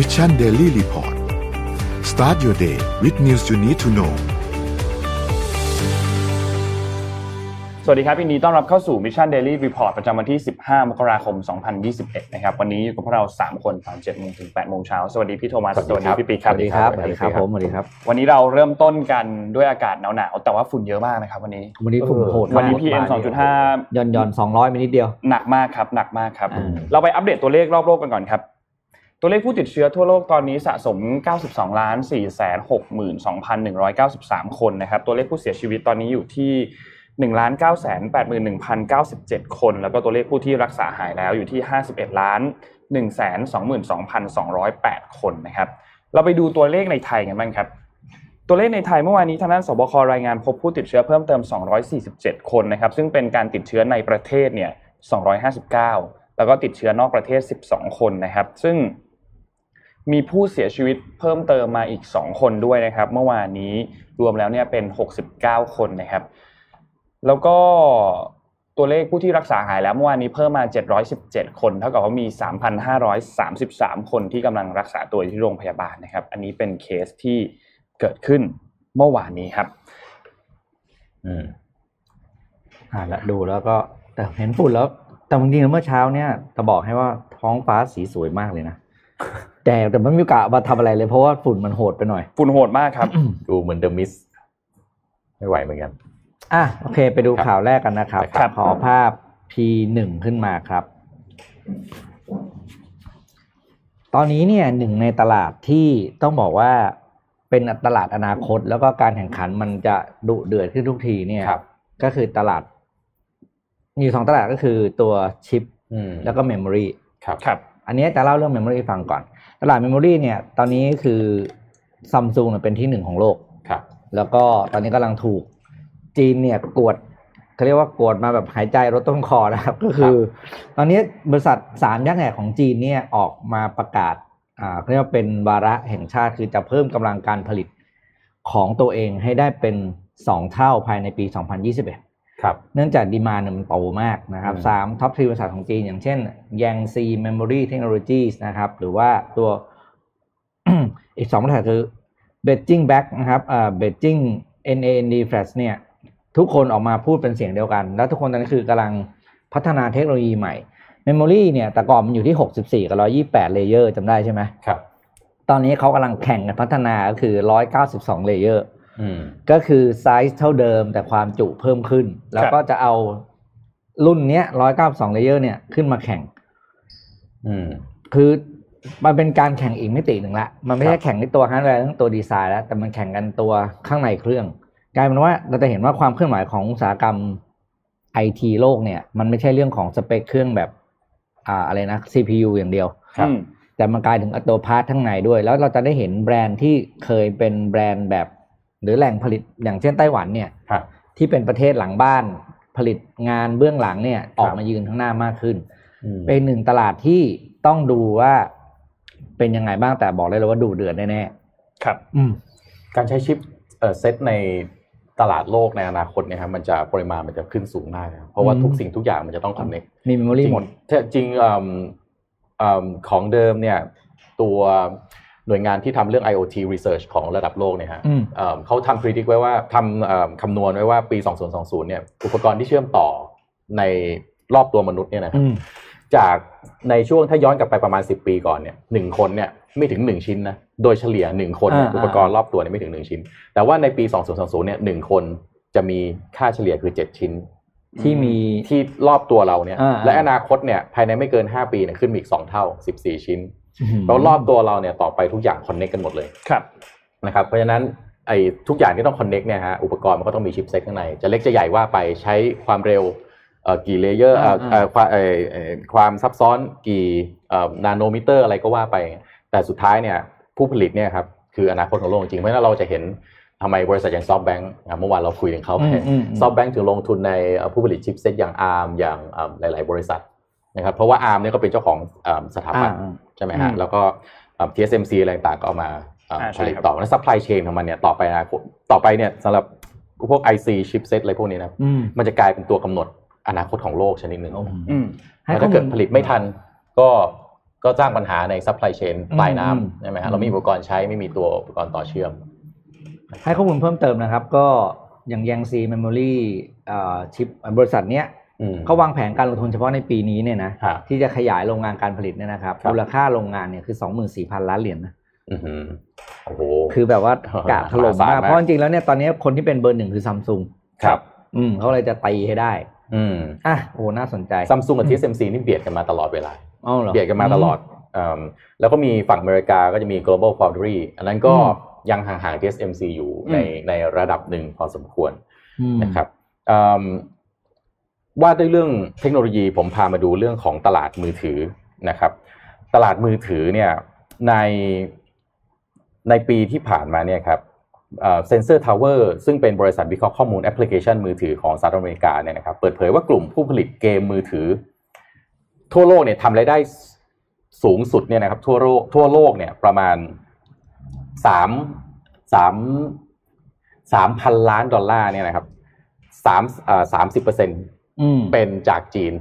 Mission Daily Report start your day with news you need to know สวัสดีครับยินดีต้อนรับเข้าสู่ Mission Daily Report ประจำวันที่ 15 มกราคม 2021 นะครับ วันนี้อยู่กับพวกเรา 3 คนตอน7โมงถึง8โมงเช้า สวัสดีพี่โทมัส สวัสดีพี่ปีครับ สวัสดีครับ สวัสดีครับผมสวัสดีครับ วันนี้เราเริ่มต้นกันด้วยอากาศหนาวๆ แต่ว่าฝุ่นเยอะมากนะครับวันนี้ วันนี้ฝุ่นโหดวันนี้มาก PM 2.5ย่อนย่อนสองร้อยมินิดเดียว หนักมากครับ หนักมากครับอืมเราไปอัปเดตตัวเลขรอบโลกกันก่อนครับ ตัวเลขผู้ติดเชื้อทั่วโลกตอนนี้สะสม 92 ล้าน 462,193 คนนะครับ ตัวเลขผู้เสียชีวิตตอนนี้อยู่ที่ 1 9 8 1 0 9 7 คน แล้วก็ตัวเลขผู้ที่รักษาหายแล้วอยู่ที่ 51 ล้าน 1 2 2 2 0 8 คนนะครับ เราไปดูตัวเลขในไทยกันบ้างครับ ตัวเลขในไทยเมื่อวานนี้ทางด้านสบครายงานพบผู้ติดเชื้อเพิ่มเติม 247 คนนะครับ ซึ่งเป็นการติดเชื้อในประเทศเนี่ย 259 แล้วก็ติดเชื้อนอกประเทศ 12 คนนะครับ ซึ่ง มีผู้เสียชีวิตเพิ่มเติมมาอีก 2 คนด้วยนะครับ เมื่อวานนี้รวมแล้วเนี่ยเป็น 69 คนนะครับ แล้วก็ตัวเลขผู้ที่รักษาหายแล้วเมื่อวานนี้เพิ่มมา 717 คน เท่ากับว่ามี 3,533 คนที่กำลังรักษาตัวอยู่ที่โรงพยาบาลนะครับ อันนี้เป็นเคสที่เกิดขึ้นเมื่อวานนี้ครับ อืมอ่าและดูแล้วก็แต่เห็นฝุ่นแล้ว แต่จริงๆเมื่อเช้าเนี่ยจะบอกให้ว่าท้องฟ้าสีสวยมากเลยนะ แต่แต่ไม่มีโอกาสมาทำอะไรเลยเพราะว่าฝุ่นมันโหดไปหน่อย ฝุ่นโหดมากครับ ดูเหมือนเดอะมิสไม่ไหวเหมือนกัน อะโอเค ไปดูครับข่าวแรกกันนะครับครับ ขอภาพ P1 ขึ้นมาครับ ตอนนี้เนี่ยหนึ่งในตลาดที่ต้องบอกว่าเป็นตลาดอนาคต แล้วก็การแข่งขันมันจะดุเดือดขึ้นทุกทีเนี่ยครับก็คือตลาด มีอยู่สองตลาดก็คือตัวชิปอืมแล้วก็ memory ครับครับ อันนี้จะเล่าเรื่อง memory ฟังก่อน ตลาด memory เนี่ยตอนนี้คือซัมซุงเป็นที่หนึ่งของโลกครับ แล้วก็ตอนนี้กำลังถูกจีนเนี่ยกวดเขาเรียกว่ากวดมาแบบหายใจรดต้นคอนะครับ ก็คือ ตอนนี้บริษัทสามยักษ์ใหญ่ของจีนเนี่ยออกมาประกาศอ่าเขาเรียกว่าเป็นวาระแห่งชาติคือจะเพิ่มกำลังการผลิตของตัวเองให้ได้เป็นสองเท่าภายในปี 2021ครับ เนื่องจาก demand มันโตมากนะครับอืมสาม top three บริษัทของจีน อย่างเช่น Yangtze Memory Technologies นะครับ หรือว่าตัวอีกสองบริษัทคือ Beijing Back นะครับอ่า Beijing NAND Flash เนี่ย ทุกคนออกมาพูดเป็นเสียงเดียวกัน แล้วทุกคนตอนนี้คือกำลังพัฒนาเทคโนโลยีใหม่ Memory เนี่ยแต่ก่อนมันอยู่ที่ 64 กับ 128 layer จำได้ใช่ไหมครับ ตอนนี้เขากำลังแข่งกันพัฒนาก็คือ 192 layer อืม ก็คือไซส์เท่าเดิมแต่ความจุเพิ่มขึ้น แล้วก็จะเอารุ่นเนี้ยร้อยเก้าสอง layer เนี่ยขึ้นมาแข่ง อืม คือมันเป็นการแข่งอีกมิติหนึ่งละ มันไม่ครัใช่บแข่งในตัวฮาร์ดแวร์ทั้งตัวดีไซน์แล้ว แต่มันแข่งกันตัวข้างในเครื่อง กลายเป็นว่าเราจะเห็นว่าความเคลื่อนไหวของอุตสาหกรรมไอทีโลกเนี่ย มันไม่ใช่เรื่องของสเปคเครื่องแบบ อ่าอะไรนะ CPU อย่างเดียว ครับอืมแต่มันกลายถึงตัวพาร์ทข้างในด้วย แล้วเราจะได้เห็นแบรนด์ที่เคยเป็นแบรนด์แบบ หรือแหล่งผลิตอย่างเช่นไต้หวันเนี่ยครับที่เป็นประเทศหลังบ้านผลิตงานเบื้องหลังเนี่ยออกมายืนข้างหน้ามากขึ้นอืมเป็นหนึ่งตลาดที่ต้องดูว่าเป็นยังไงบ้างแต่บอกเลยเลยว่าดูเดือดแน่ครับๆอืมการใช้ชิปเอ่อเซตในตลาดโลกในอนาคตเนี่ยครับมันจะปริมาณมันจะขึ้นสูงมากนะครับเพราะว่าอืมทุกสิ่งทุกอย่างมันจะต้องคอนเน็กมีเมมโมรีหมดจริงๆเอิ่มเอิ่มของเดิมเนี่ยตัว หน่วยงานที่ทำเรื่อง IoT research ของระดับโลกเนี่ยฮะอืมเอิ่มเขาทำ predict ไว้ว่าทำเอิ่มคำนวณไว้ว่าปี 2020 เนี่ย อุปกรณ์ที่เชื่อมต่อในรอบตัวมนุษย์เนี่ยนะครับอืมจากในช่วงถ้าย้อนกลับไปประมาณ 10 ปีก่อนเนี่ยหนึ่งคนเนี่ยไม่ถึง 1 ชิ้นนะโดยเฉลี่ย 1 คนเนี่ยอ่าอุปกรณ์รอบตัวเนี่ยไม่ถึง 1 ชิ้น แต่ว่าในปี 2020 เนี่ยหนึ่งคนจะมีค่าเฉลี่ยคือ 7 ชิ้น ที่มีที่รอบตัวเราเนี่ยอ่าและอนาคตเนี่ยภายในไม่เกิน 5 ปีเนี่ยขึ้นมาอีก 2 เท่า 14 ชิ้นอื้อหือ แล้วรอบตัวเราเนี่ยต่อไปทุกอย่าง connect กันหมดเลยครับนะครับ เพราะฉะนั้นไอ้ทุกอย่างที่ต้อง connect เนี่ยฮะอุปกรณ์มันก็ต้องมี chipset ข้างใน จะเล็กจะใหญ่ว่าไปใช้ความเร็วเอ่อกี่ layer เอ่อเอ่อความเอ่อเอ่อความซับซ้อนกี่ nanometer อะไรก็ว่าไป แต่สุดท้ายเนี่ยผู้ผลิตเนี่ยครับคืออนาคตของโลกจริงๆเพราะฉะนั้นเราจะเห็นทำไมบริษัทอย่าง SoftBank เมื่อวานเราคุยถึงเขาไปอืมอืมอืม SoftBank ถึงลงทุนในเอ่อผู้ผลิต chipset อย่าง ARM อย่างเอ่อหลาย ๆ บริษัทนะครับเพราะว่า ARM เนี่ยก็เป็นเจ้าของเอ่อสถาบันอ่า ใช่ไหมอืฮะมแล้วก็เอ่อ TSMC อะไรต่างๆก็เอามาเอ่ออ่าผใช่ลิตครับต่อแล้ว supply chain ของมันเนี่ยต่อไปอนะต่อไปเนี่ยสำหรับพวก IC chipset อะไรพวกนี้นะอืมมันจะกลายเป็นตัวกำหนดอนาคตของโลกชนิดหนึ่งอืมให้แล้วข้อถ้ามูเกิดลผลิตไม่ทันก็ก็สร้างปัญหาในซัพพลายเชนปลายอืมน้ำใช่ไหมอืฮะมเราไม่มีอุปกรณ์ใช้ไม่มีตัวอุปกรณ์ต่อเชื่อม ให้ข้อมูลเพิ่มเติมนะครับ ก็อย่างยังซีเมมโมรี่ชิปบริษัทเนี้ยอืม เขาวางแผนการลงทุนเฉพาะในปีนี้เนี่ยนะฮะที่จะขยายโรงงานการผลิตเนี่ยนะครับครับมูลค่าโรงงานเนี่ยคือ24,000ล้านเหรียญนะอือหือโอ้โหคือแบบว่าเออกะถล่มมหาศาลมากมากเพราะจริงๆแล้วเนี่ยตอนนี้คนที่เป็นเบอร์หนึ่งคือซัมซุงครับ อืมเขาเลยจะตีให้ได้ อืมอะโอ้น่าสนใจซัมซุงกับ TSMC นี่เบียดกันมาตลอดเวลาอ๋อเหรอเบียดกันมาตลอดอืมแล้วก็มีฝั่งอเมริกาก็จะมี global foundry อันนั้นก็อืมยังห่างๆ TSMC อยู่อืมในในระดับหนึ่งพอสมควรอืมนะครับอืม ว่าด้วยเรื่องเทคโนโลยีผมพามาดูเรื่องของตลาดมือถือนะครับ ตลาดมือถือเนี่ยในในปีที่ผ่านมาเนี่ยครับ Sensor Tower ซึ่งเป็นบริษัทวิเคราะห์ข้อมูลแอปพลิเคชันมือถือของสหรัฐอเมริกาเนี่ยนะครับเปิดเผยว่ากลุ่มผู้ผลิตเกมมือถือ ทั่วโลกเนี่ยทำรายได้สูงสุดเนี่ยนะครับทั่วโลกทั่วโลกเนี่ยประมาณสามสามสามพันล้านดอลลาร์เนี่ยนะครับสามสามสิบเปอร์เซ็นต์อืม เป็นจากจีน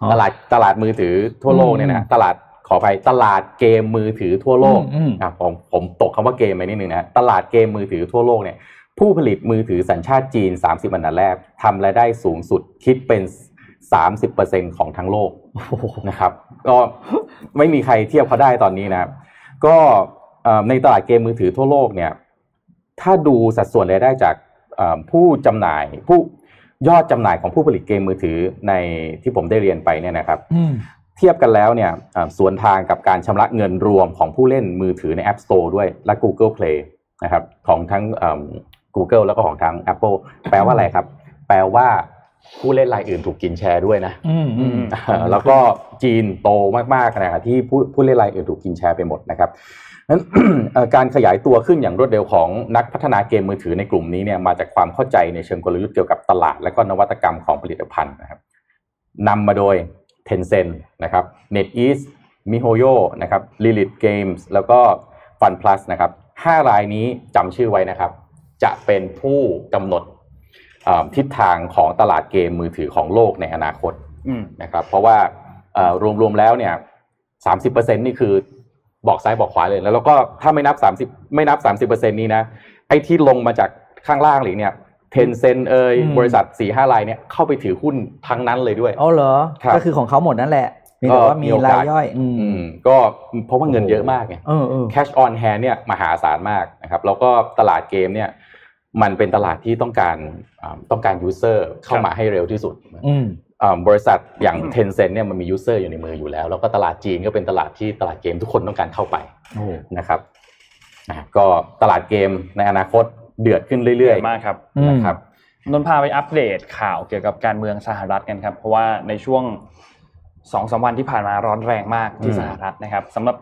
อ๋อตลาดตลาดมือถือทั่วโลกเนี่ยอืนะมตลาดขออภัยตลาดเกมมือถือทั่วโลกอืมอืมอะผมผมตกคำว่าเกมไปนิดนึงนะตลาดเกมมือถือทั่วโลกเนี่ยผู้ผลิตมือถือสัญชาติจีน 30อันดับแรกทำรายได้สูงสุดคิดเป็น 30%ของทั้งโลกโอ้โหนะครับ ก็ไม่มีใครเทียบเขาได้ตอนนี้นะครับก็เอ่อในตลาดเกมมือถือทั่วโลกเนี่ย ถ้าดูสัดส่วนรายได้จากเอ่อผู้จำหน่ายผู้ ยอดจำหน่ายของผู้ผลิตเกมมือถือในที่ผมได้เรียนไปเนี่ยนะครับอืมเทียบกันแล้วเนี่ยเอ่อสวนทางกับการชำระเงินรวมของผู้เล่นมือถือใน App Store ด้วยและ Google Play นะครับของทั้งเอิ่ม Google แล้วก็ของทาง Apple แปลว่าอะไรครับ แปลว่าผู้เล่นรายอื่นถูกกินแชร์ด้วยนะอืมอืมอ่าแล้วก็จีนโตมากๆนะครับที่ผู้ผู้เล่นรายอื่นถูกกินแชร์ไปหมดนะครับ นั้นเอ่อการขยายตัวขึ้นอย่างรวดเร็วของนักพัฒนาเกมมือถือในกลุ่มนี้เนี่ยมาจากความเข้าใจในเชิงกลยุทธ์เกี่ยวกับตลาด และก็นวัตกรรมของผลิตภัณฑ์นะครับนำมาโดย Tencent นะครับ NetEase MiHoYo นะครับ Lilith Games แล้วก็ Fun Plus นะครับห้ารายนี้จำชื่อไว้นะครับ จะเป็นผู้กำหนดเอ่อทิศทางของตลาดเกมมือถือของโลกในอนาคตอืมนะครับ เพราะว่าเอ่อรวมๆแล้วเนี่ยสามสิบเปอร์เซ็นนี่คือ บอกซ้ายบอกขวาเลยแล้วเราก็ถ้าไม่นับสามสิบไม่นับสามสิบเปอร์เซ็นนี้นะไอ้ที่ลงมาจากข้างล่างหรือเนี่ยเทนเซนเอยอืมบริษัทสี่ห้ารายเนี่ยเข้าไปถือหุ้นทั้งนั้นเลยด้วยอ๋อเหรอครับก็คือของเขาหมดนั่นแหละมีแต่ว่ามีก็มีโอกาสรายย่อยอืมอืมก็เพราะว่าเงินเยอะมากไงเออเออ cash on hand เนี่ยมหาศาลมากนะครับ แล้วก็ตลาดเกมเนี่ยมันเป็นตลาดที่ต้องการอ่าต้องการ user เข้ามาให้เร็วที่สุดอืมอ่า บริษัทอย่างอืม Tencent เนี่ยมันมี user อยู่ในมืออยู่แล้ว แล้วก็ตลาดจีนก็เป็นตลาดที่ตลาดเกมทุกคนต้องการเข้าไปโอ้โหนะครับอะก็ตลาดเกมในอนาคตเดือดขึ้นเรื่อยมากครับอืมนะครับนนท์พาไปอัปเดตข่าวเกี่ยวกับการเมืองสหรัฐกันครับ เพราะว่าในช่วงสองสามวันที่ผ่านมาร้อนแรงมากที่อืมสหรัฐนะครับสำหรับ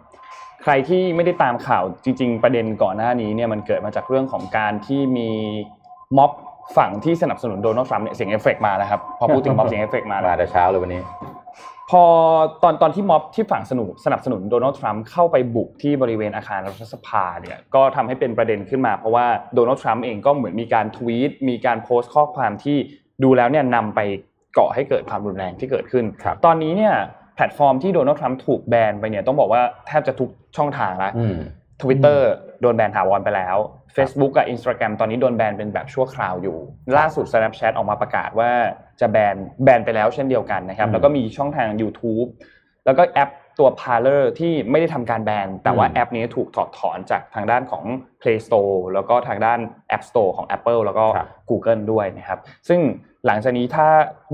ใครที่ไม่ได้ตามข่าวจริง ๆ ประเด็นก่อนหน้านี้เนี่ยมันเกิดมาจากเรื่องของการที่มีม็อบ ฝั่งที่สนับสนุนโดนัลด์ทรัมป์เนี่ยเสียงเอฟเฟกต์มาแล้วครับพอพูดถึงม็อบเสียงเอฟเฟกต์มาแล้วมาแต่เช้าเลยวันนี้ พอตอนตอนที่ม็อบที่ฝั่งสนุสนับสนุนโดนัลด์ทรัมป์เข้าไปบุกที่บริเวณอาคารรัฐสภาเนี่ยก็ทำให้เป็นประเด็นขึ้นมา เพราะว่าโดนัลด์ทรัมป์เองก็เหมือนมีการทวีตมีการโพสต์ข้อความที่ดูแล้วเนี่ยนำไปก่อให้เกิดความรุนแรงที่เกิดขึ้นครับตอนนี้เนี่ยแพลตฟอร์มที่โดนัลด์ทรัมป์ถูกแบนไปเนี่ยต้องบอกว่าแทบจะทุกช่องทางแล้วอืม Twitter โดนแบนถาวรไปแล้ว Facebook กับ Instagram ตอนนี้โดนแบนเป็นแบบชั่วคราวอยู่ ล่าสุด Snapchat ออกมาประกาศว่าจะแบนแบนไปแล้วเช่นเดียวกันนะครับอืมแล้วก็มีช่องทาง YouTube แล้วก็แอปตัว Parler ที่ไม่ได้ทำการแบน แต่ว่าอืมแอปนี้ถูกถอดถอนจากทางด้านของ Play Store แล้วก็ทางด้าน App Store ของ Apple แล้วก็ครับ Google ด้วยนะครับ ซึ่งหลังจากนี้ถ้า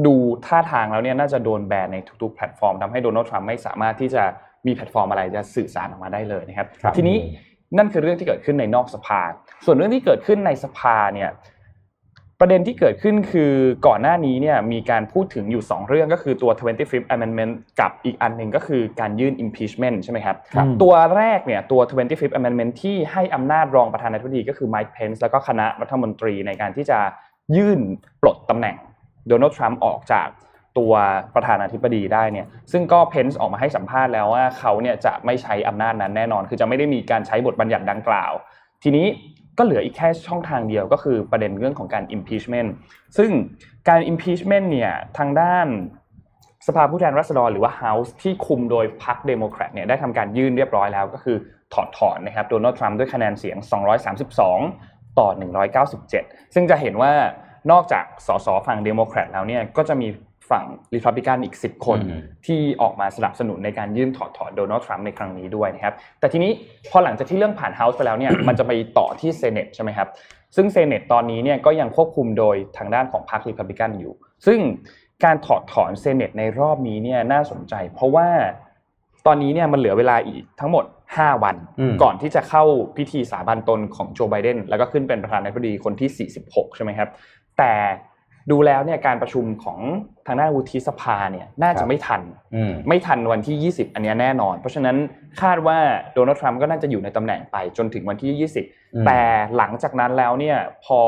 ดูท่าทางแล้วเนี่ยน่าจะโดนแบนในทุกๆแพลตฟอร์มทำให้โดนัลด์ทรัมป์ไม่สามารถที่จะ มีแพลตฟอร์มอะไรจะสื่อสารออกมาได้เลยนะครับครับ ทีนี้นั่นคือเรื่องที่เกิดขึ้นในนอกสภา ส่วนเรื่องที่เกิดขึ้นในสภาเนี่ยประเด็นที่เกิดขึ้นคือก่อนหน้านี้เนี่ยมีการพูดถึงอยู่ 2 เรื่องก็คือตัว 25th Amendment กับอีกอันหนึ่งก็คือการยื่น impeachment ใช่ไหมครับครับตัวแรกเนี่ยตัว 25th Amendment ที่ให้อำนาจรองประธานาธิบดีก็คือ Mike Pence แล้วก็คณะรัฐมนตรีในการที่จะยื่นปลดตำแหน่งโดนัลด์ทรัมป์ออกจาก ตัวประธานาธิบดีได้เนี่ยซึ่งก็เพนส์ออกมาให้สัมภาษณ์แล้วว่าเขาเนี่ยจะไม่ใช้อำนาจนั้นแน่นอน คือจะไม่ได้มีการใช้บทบัญญัติดังกล่าว ทีนี้ก็เหลืออีกแค่ช่องทางเดียวก็คือประเด็นเรื่องของการ impeachment ซึ่งการ impeachment เนี่ยทางด้านสภาผู้แทนราษฎรหรือว่า House ที่คุมโดยพรรคเดโมแครตเนี่ยได้ทำการยื่นเรียบร้อยแล้วก็คือถอดถอนนะครับโดนัลด์ทรัมป์ด้วยคะแนนเสียง 232 ต่อ 197 ซึ่งจะเห็นว่านอกจากสสฝั่งเดโมแครตแล้วเนี่ยก็จะมี ฝั่งริพับลิกันอีก 10 คนอืมที่ออกมาสนับสนุนในการยื่นถอดถอนโดนัลด์ทรัมป์ในครั้งนี้ด้วยนะครับ แต่ทีนี้พอหลังจากที่เรื่องผ่านเฮาส์ไปแล้วเนี่ยมันจะไปต่อที่เซเนตใช่ไหมครับ ซึ่งเซเนตตอนนี้เนี่ยก็ยังควบคุมโดยทางด้านของพรรคริพับลิกันอยู่ ซึ่งการถอดถอนเซเนตในรอบนี้เนี่ยน่าสนใจ เพราะว่าตอนนี้เนี่ยมันเหลือเวลาอีกทั้งหมด 5 วันอืมก่อนที่จะเข้าพิธีสาบานตนของโจไบเดนแล้วก็ขึ้นเป็นประธานาธิบดีคนที่ 46 ใช่ไหมครับ แต่ ดูแล้วเนี่ยการประชุมของทางด้านวุฒิสภาเนี่ยน่าครัจะบไม่ทันอืมไม่ทันวันที่ 20 อันเนี้ยแน่นอน เพราะฉะนั้นคาดว่าโดนัลด์ทรัมป์ก็น่าจะอยู่ในตำแหน่งไปจนถึงวันที่อืม20 แต่หลังจากนั้นแล้วเนี่ยพอ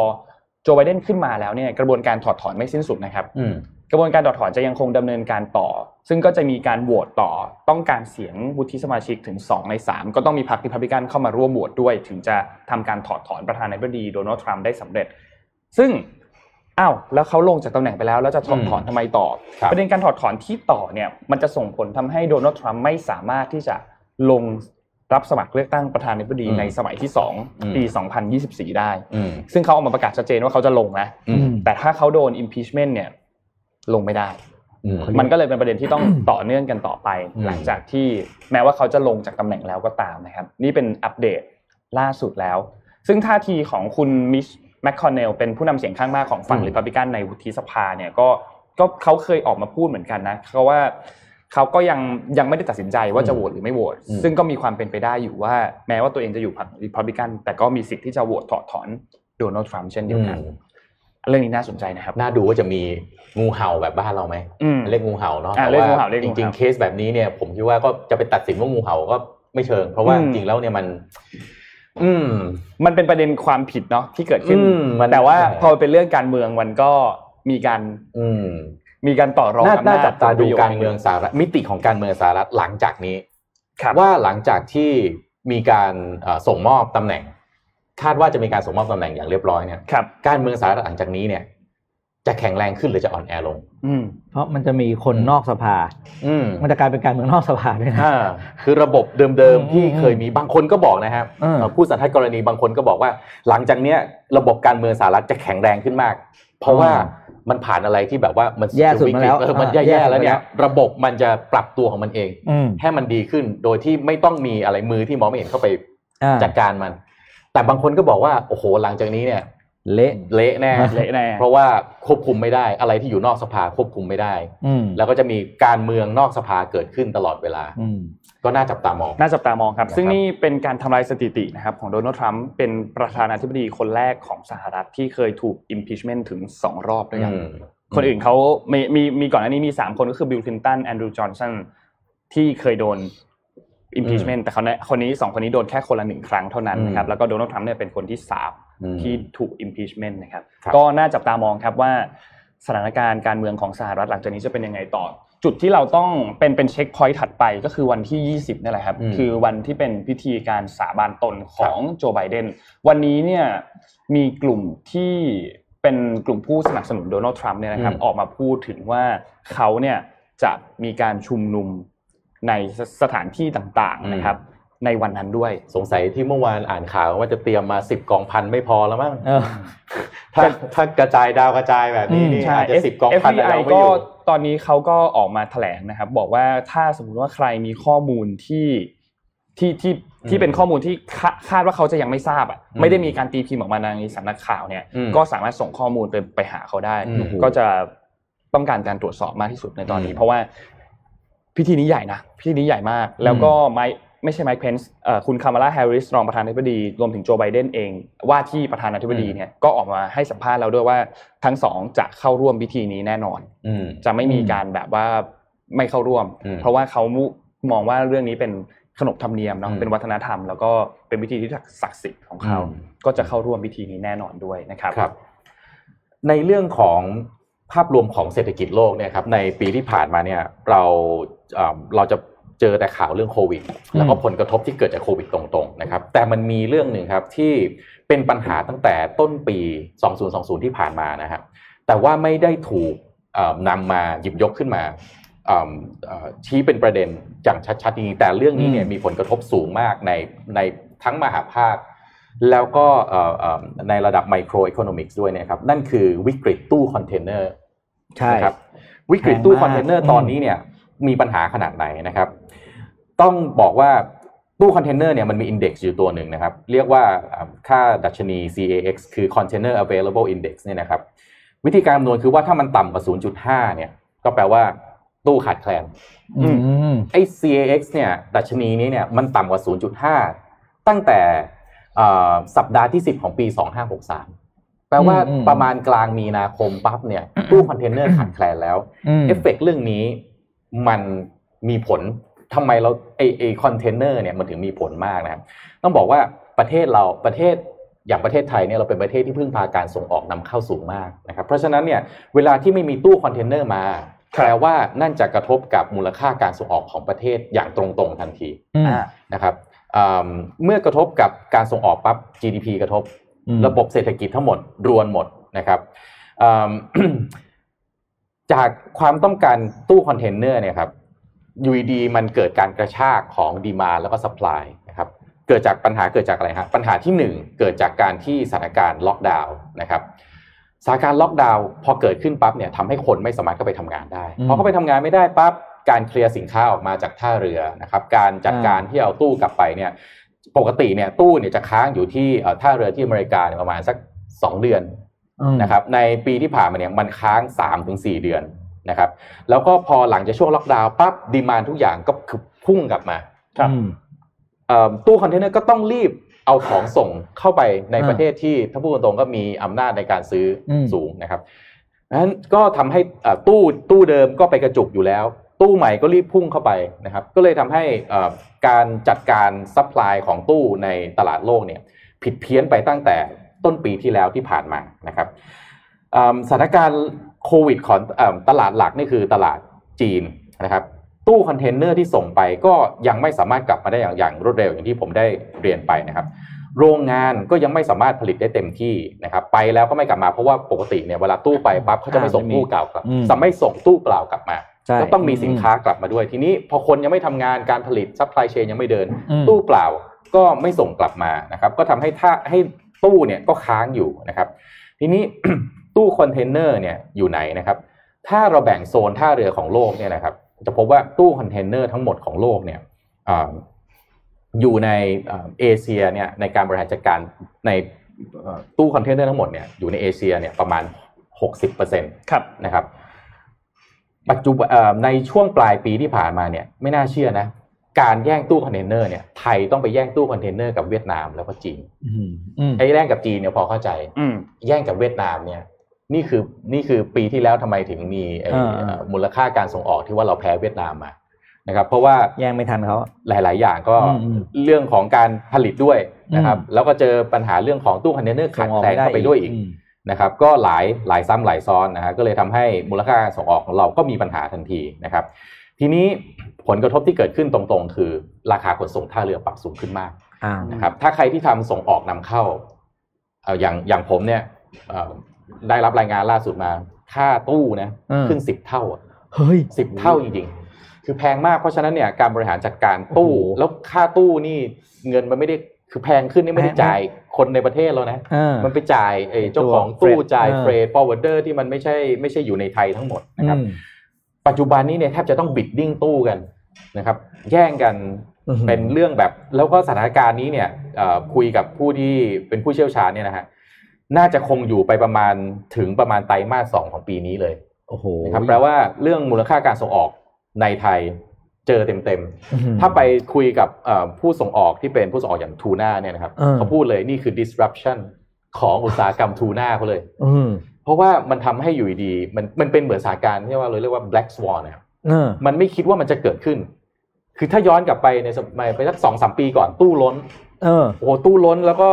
โจไบเดนขึ้นมาแล้วเนี่ยกระบวนการถอดถอนไม่สิ้นสุดนะครับอืมกระบวนการถอดถอนจะยังคงดำเนินการต่อ ซึ่งก็จะมีการโหวตต่อต้องการเสียงวุฒิสมาชิกถึง 2 ใน 3 ก็ต้องมีพรรคริพับลิกันเข้ามาร่วมโหวตด้วย ถึงจะทำการถอดถอนประธานาธิบดีโดนัลด์ทรัมป์ได้สำเร็จ ซึ่ง อ้าวแล้วเขาลงจากตำแหน่งไปแล้วแล้วจะถอดถอนทำไมต่อครับประเด็นการถอดถอนที่ต่อเนี่ยมันจะส่งผลทำให้โดนัลด์ทรัมป์ไม่สามารถที่จะลงรับสมัครเลือกตั้งประธานาธิบดีอืมในสมัยที่อืม2ปี 2024 ได้อืมซึ่งเขาออกมาประกาศชัดเจนว่าเขาจะลงนะอืมแต่ถ้าเขาโดน impeachment เนี่ยลงไม่ได้อืมมันก็เลยเป็นประเด็นที่ต้องต่อเนื่องกันต่อไปอืมหลังจากที่แม้ว่าเขาจะลงจากตำแหน่งแล้วก็ตามนะครับ นี่เป็นอัปเดตล่าสุดแล้ว ซึ่งท่าทีของคุณมิช แมคคอนเนลเป็นผู้นำเสียงข้างมากของฝั่งอืมริพับลิกันในวุฒิสภาเนี่ยก็ก็เขาเคยออกมาพูดเหมือนกันนะเขาว่าเขาก็ยังยังไม่ได้ตัดสินใจว่าจะโหวตหรือไม่โหวตอืมซึ่งก็มีความเป็นไปได้อยู่ว่าแม้ว่าตัวเองจะอยู่ฝั่งริพับลิกันแต่ก็มีสิทธิ์ที่จะโหวตถอดถอนโดนัลด์ทรัมป์เช่นเดียวกันอืมเรื่องนี้น่าสนใจนะครับ น่าดูว่าจะมีงูเห่าแบบบ้านเราไหมอืมเรียกงูเห่าเนาะอ่าแต่เรียกว่างูเห่าเรียกงูจริงเห่าๆเคสแบบนี้เนี่ย ผมคิดว่าก็จะไปตัดสินว่างูเห่าก็ไม่เชิง เพราะว่าอืจมริงๆแล้วเนี่ยมัน อืมมันเป็นประเด็นความผิดเนาะที่เกิดขึ้นอืมมันแต่ว่าใช่พอเป็นเรื่องการเมืองมันก็มีการ อืมมีการต่อรองน่าอำน่านาจจับตาผลปดูระโยชน์การเมืองสหรัฐมิติของการเมืองสหรัฐหลังจากนี้ครับว่าหลังจากที่มีการเอ่อส่งมอบตำแหน่ง คาดว่าจะมีการส่งมอบตำแหน่งอย่างเรียบร้อยเนี่ยครับการเมืองสหรัฐหลังจากนี้เนี่ย จะแข็งแรงขึ้นหรือจะอ่อนแอลง อืมเพราะมันจะมีคนนอกสภา อืมมันจะกลายเป็นการเมืองนอกสภาด้วยนะอ่าคือระบบเดิมอืมๆที่เคยมีบางคนก็บอกนะครับอืมเอ่อผู้สันทัดกรณีบางคนก็บอกว่า หลังจากเนี้ยระบบการเมืองสหรัฐจะแข็งแรงขึ้นมาก เพราะว่ามันผ่านอะไรที่แบบว่ามันแย่สุดมาแล้วเออมันอ่าแย่แย่สุดๆแล้วเนี่ยมาแล้ระบบมันจะปรับตัวของมันเองอืมให้มันดีขึ้นโดยที่ไม่ต้องมีอะไรมือที่มองไม่เห็นเข้าไปอ่าจัดการมัน แต่บางคนก็บอกว่าโอ้โหหลังจากนี้เนี่ย เละเละแน่เละแน่เพราะว่าควบคุมไม่ได้อะไรที่อยู่นอกสภาควบคุมไม่ได้อืมแล้วก็จะมีการเมืองนอกสภาเกิดขึ้นตลอดเวลาอืมก็น่าจับตามองน่าจับตามองครับนะครับ ซึ่งนี่เป็นการทำลายสถิตินะครับของโดนัลด์ทรัมป์เป็นประธานาธิบดีคนแรกของสหรัฐที่เคยถูก impeachment ถึง2รอบด้วยกันอืมคนอื่นเขามีมีมีก่อนหน้านี้มี3คนก็คือบิลคลินตันแอนดรูว์จอห์นสันที่เคยโดน impeachment แต่เขาเนี่ยคนนี้สองคนนี้โดนแค่คนละหนึ่งครั้งเท่านั้นนะครับอืมแล้วก็โดนัลด์ทรัมป์เนี่ยเป็นคนที่สามอืม ที่ถูก impeachment นะครับครับก็น่าจับตามองครับว่าสถานการณ์การเมืองของสหรัฐหลังจากนี้จะเป็นยังไงต่อ จุดที่เราต้องเป็นเป็นเช็คพอยต์ถัดไปก็คือวันที่ 20นี่แหละครับอืมคือวันที่เป็นพิธีการสาบานตนของโจไบเดนวันนี้เนี่ยมีกลุ่มที่เป็นกลุ่มผู้สนับสนุนโดนัลด์ทรัมป์เนี่ยนะครับอืมออกมาพูดถึงว่าเขาเนี่ยจะมีการชุมนุมในสสถานที่ต่างๆนะครับ ในวันนั้นด้วย สงสัยที่เมื่อวานอ่านข่าวว่าจะเตรียมมาสิบกองพันไม่พอแล้วมั้งเออถ้าถ้ากระจายดาวกระจายแบบนี้นี่ใช่อาจจะสิบกองพันแต่ FBI เราไม่ก็อยู่ตอนนี้เขาก็ออกมาแถลงนะครับ บอกว่าถ้าสมมติว่าใครมีข้อมูลที่ที่ที่ที่เป็นข้อมูลที่คาคาดว่าเขาจะยังไม่ทราบอะอืมไม่ได้มีการตีพิมพ์ออกมาในสำนักข่าวเนี่ยอืมก็สามารถส่งข้อมูลไปไปหาเขาได้อืมก็จะต้องการการตรวจสอบมากที่สุดในตอนนี้อืมเพราะว่าพิธีนี้ใหญ่นะพิธีนี้ใหญ่มาก แล้วก็ไม่ ไม่ใช่ไมค์เพนส์คุณคามาลาแฮร์ริสรองประธานาธิบดีรวมถึงโจไบเดนเอง ว่าที่ประธานาธิบดีเนี่ยก็ออกมาให้สัมภาษณ์เราด้วยว่าทั้งสองจะเข้าร่วมพิธีนี้แน่นอนอืมจะไม่มีการแบบว่าไม่เข้าร่วมอืมเพราะว่าเขามองว่าเรื่องนี้เป็นขนบธรรมเนียมเนาะอืมเป็นวัฒนธรรม แล้วก็เป็นพิธีที่ศักดิ์สิทธิ์ของเขาอืมก็จะเข้าร่วมพิธีนี้แน่นอนด้วยนะครับครับในเรื่องของภาพรวมของเศรษฐกิจโลกเนี่ยครับในปีที่ผ่านมาเนี่ยเราเอ่อเราจะ เจอแต่ข่าวเรื่องโควิด แล้วก็ผลกระทบที่เกิดจากโควิดตรงๆนะครับแต่มันมีเรื่องหนึ่งครับที่เป็นปัญหาตั้งแต่ต้นปี 2020 ที่ผ่านมานะครับแต่ว่าไม่ได้ถูกเอ่อนำมาหยิบยกขึ้นมาอืมเอ่อชี้เป็นประเด็นอย่างชัดๆจริงๆแต่เรื่องนี้เนี่ยอืมมีผลกระทบสูงมากในในทั้งมหาภาค แล้วก็เอ่อเอ่อในระดับ microeconomics ด้วยนะครับ นั่นคือวิกฤตตู้คอนเทนเนอร์ใช่นะครับวิกฤตตู้แพงมากคอนเทนเนอร์อืมตอนนี้เนี่ยมีปัญหาขนาดไหนนะครับ ต้องบอกว่าตู้คอนเทนเนอร์เนี่ยมันมี index อยู่ตัวหนึ่งนะครับ เรียกว่าอ่าค่าดัชนี CAX คือ Container Available Index เนี่ยนะครับ วิธีการคำนวณคือว่าถ้ามันต่ำกว่า 0.5 เนี่ย ก็แปลว่าตู้ขาดแคลนอืมไอ้ CAX เนี่ย ดัชนีนี้เนี่ยมันต่ำกว่า 0.5 ตั้งแต่เอ่อสัปดาห์ที่ 10 ของปี 2563แปลว่าอืมประมาณกลางมีนาคมปั๊บเนี่ยตู้คอนเทนเนอร์ขาดแคลนแล้วอืมเอฟเฟกต์เรื่องนี้มันมีผล ทำไมเราไอไอคอนเทนเนอร์เนี่ยมันถึงมีผลมากนะครับ ต้องบอกว่าประเทศเราประเทศอย่างประเทศไทยเนี่ยเราเป็นประเทศที่พึ่งพาการส่งออกนำเข้าสูงมากนะครับ เพราะฉะนั้นเนี่ยเวลาที่ไม่มีตู้คอนเทนเนอร์มาครับแปลว่านั่นจะกระทบกับมูลค่าการส่งออกของประเทศอย่างตรงๆทันทีอืมอ่านะครับอ่าเมื่อกระทบกับการส่งออกปั๊บ GDP กระทบอืมระบบเศรษฐกิจทั้งหมดรวนหมดนะครับอืมจากความต้องการตู้คอนเทนเนอร์เนี่ยครับ อยู่ดีๆมันเกิดการกระชากของ demand แล้วก็ supply นะครับเกิดจากปัญหาเกิดจากอะไรฮะปัญหาที่หนึ่งเกิดจากการที่สถานการณ์ล็อกดาวน์นะครับสถานการณ์ล็อกดาวน์พอเกิดขึ้นปั๊บเนี่ยทำให้คนไม่สามารถเข้าไปทำงานได้อืมพอเข้าไปทำงานไม่ได้ปั๊บการเคลียร์สินค้าออกมาจากท่าเรือนะครับการจัดการที่เอาตู้กลับไปเนี่ยปกติเนี่ยตู้เนี่ยจะค้างอยู่ที่เอ่อท่าเรือที่อเมริกาเนี่ยประมาณสักสองเดือนอืมนะครับในปีที่ผ่านมาเนี่ยมันค้าง 3-4 เดือน นะครับ แล้วก็พอหลังจากช่วงล็อกดาวน์ปั๊บดีมานทุกอย่างก็คือพุ่งกลับมาครับอืมเอ่อตู้คอนเทนเนอร์ก็ต้องรีบเอาของส่งเข้าไปในอ่าประเทศที่ถ้าพูดตรงๆก็มีอำนาจในการซื้ออมสูงนะครับนั้นก็ทำให้เอ่อตู้ตู้เดิมก็ไปกระจุกอยู่แล้ว ตู้ใหม่ก็รีบพุ่งเข้าไปนะครับ ก็เลยทำให้เอ่อการจัดการ supply ของตู้ในตลาดโลกเนี่ย ผิดเพี้ยนไปตั้งแต่ต้นปีที่แล้วที่ผ่านมานะครับอืมสถานการณ์ โควิดของเอมตลาดหลักนี่คือตลาดจีนนะครับตู้คอนเทนเนอร์ที่ส่งไปก็ยังไม่สามารถกลับมาได้อย่างอย่างรวดเร็วอย่างที่ผมได้เรียนไปนะครับ โรงงานก็ยังไม่สามารถผลิตได้เต็มที่นะครับไปแล้วก็ไม่กลับมาเพราะว่าปกติเนี่ยเวลาตู้ไปปั๊บเขาจะไม่ส่งไม่มีตู้เก่ากลับอืมจะไม่ส่งตู้เปล่ากลับมาใช่ก็ต้องมีสินค้ากลับมาด้วย ทีนี้พอคนยังไม่ทำงานการผลิต supply chain ยังไม่เดินอืมตู้เปล่าก็ไม่ส่งกลับมานะครับ ก็ทำให้ท่าให้ตู้เนี่ยก็ค้างอยู่นะครับ ทีนี้ ตู้คอนเทนเนอร์เนี่ยอยู่ไหนนะครับ ถ้าเราแบ่งโซนท่าเรือของโลกเนี่ยนะครับ จะพบว่าตู้คอนเทนเนอร์ทั้งหมดของโลกเนี่ยอ่าอยู่ในอ่าเอเชียเนี่ยในการบริหารจัดการในเอ่อตู้คอนเทนเนอร์ทั้งหมดเนี่ยอยู่ในเอเชียเนี่ยประมาณ 60%ครับนะครับปัจจุบันเอ่อในช่วงปลายปีที่ผ่านมาเนี่ยไม่น่าเชื่อนะการแย่งตู้คอนเทนเนอร์เนี่ยไทยต้องไปแย่งตู้คอนเทนเนอร์กับเวียดนามแล้วก็จีนอืมอืมไอ้แย่งกับจีนเนี่ยพอเข้าใจอืมแย่งกับเวียดนามเนี่ย นี่คือนี่คือปีที่แล้วทำไมถึงมีไอ้อ่าอ่าเอ่อมูลค่าการส่งออกที่ว่าเราแพ้เวียดนามมานะครับ เพราะว่าแย่งไม่ทันเขาหลาย ๆ อย่างก็อืมอืมเรื่องของการผลิตด้วยนะครับอืมแล้วก็เจอปัญหาเรื่องของตู้คอนเทนเนอร์ขาดแคลนเข้าไปด้วยอีกมนะครับ ก็หลายหลายซ้ำหลายซ้อนนะฮะก็เลยทำให้มูลค่าการส่งออกของเราก็มีปัญหาทันทีนะครับ ทีนี้ผลกระทบที่เกิดขึ้นตรงๆ คือราคาขนส่งท่าเรือปรับสูงขึ้นมากอ้าวนะครับ ถ้าใครที่ทำส่งออกนำเข้าเอ่ออย่างอย่างผมเนี่ยเอ่อ ได้รับรายงานล่าสุดมา ค่าตู้นะขึ้นสิบเท่าอะเฮ้ยสิบเท่าจริงๆ คือแพงมากเพราะฉะนั้นเนี่ยการบริหารจัดการตู้โอ้โหแล้วค่าตู้นี่เงินมันไม่ได้คือแพงขึ้นนี่ไม่ได้แพงจ่ายคนในประเทศแล้วนะอ่ามันไปจ่ายไอ้เจ้าของตัวตู้ freight จ่ายอ่า freight forwarder ที่มันไม่ใช่ไม่ใช่อยู่ในไทยทั้งหมดนะครับอืมปัจจุบันนี้เนี่ยแทบจะต้อง bidding ตู้กันนะครับ แย่งกันอื้อหือเป็นเรื่องแบบ แล้วก็สถานการณ์นี้เนี่ยเอ่อคุยกับผู้ที่เป็นผู้เชี่ยวชาญเนี่ยนะฮะ น่าจะคงอยู่ไปประมาณถึงประมาณไตรมาสสองของปีนี้เลยโอ้โหนะครับแปลว่าเรื่องมูลค่าการส่งออกในไทยเจอเต็มอื้อหือๆถ้าไปคุยกับเอ่อผู้ส่งออกที่เป็นผู้ส่งออกอย่างทูน่าเนี่ยนะครับเออเขาพูดเลยนี่คือ disruption ของอุตสาหกรรมทูน่าเขาเลยอืมเพราะว่ามันทำให้อยู่ดีๆมันมันเป็นเหมือนสถานการณ์ที่ว่าเราเรียกว่า black swan นะครับเออมันไม่คิดว่ามันจะเกิดขึ้น คือถ้าย้อนกลับไปในสมัยไปสักสองสามปีก่อนตู้ล้นเออโอ้โหตู้ล้นแล้วก็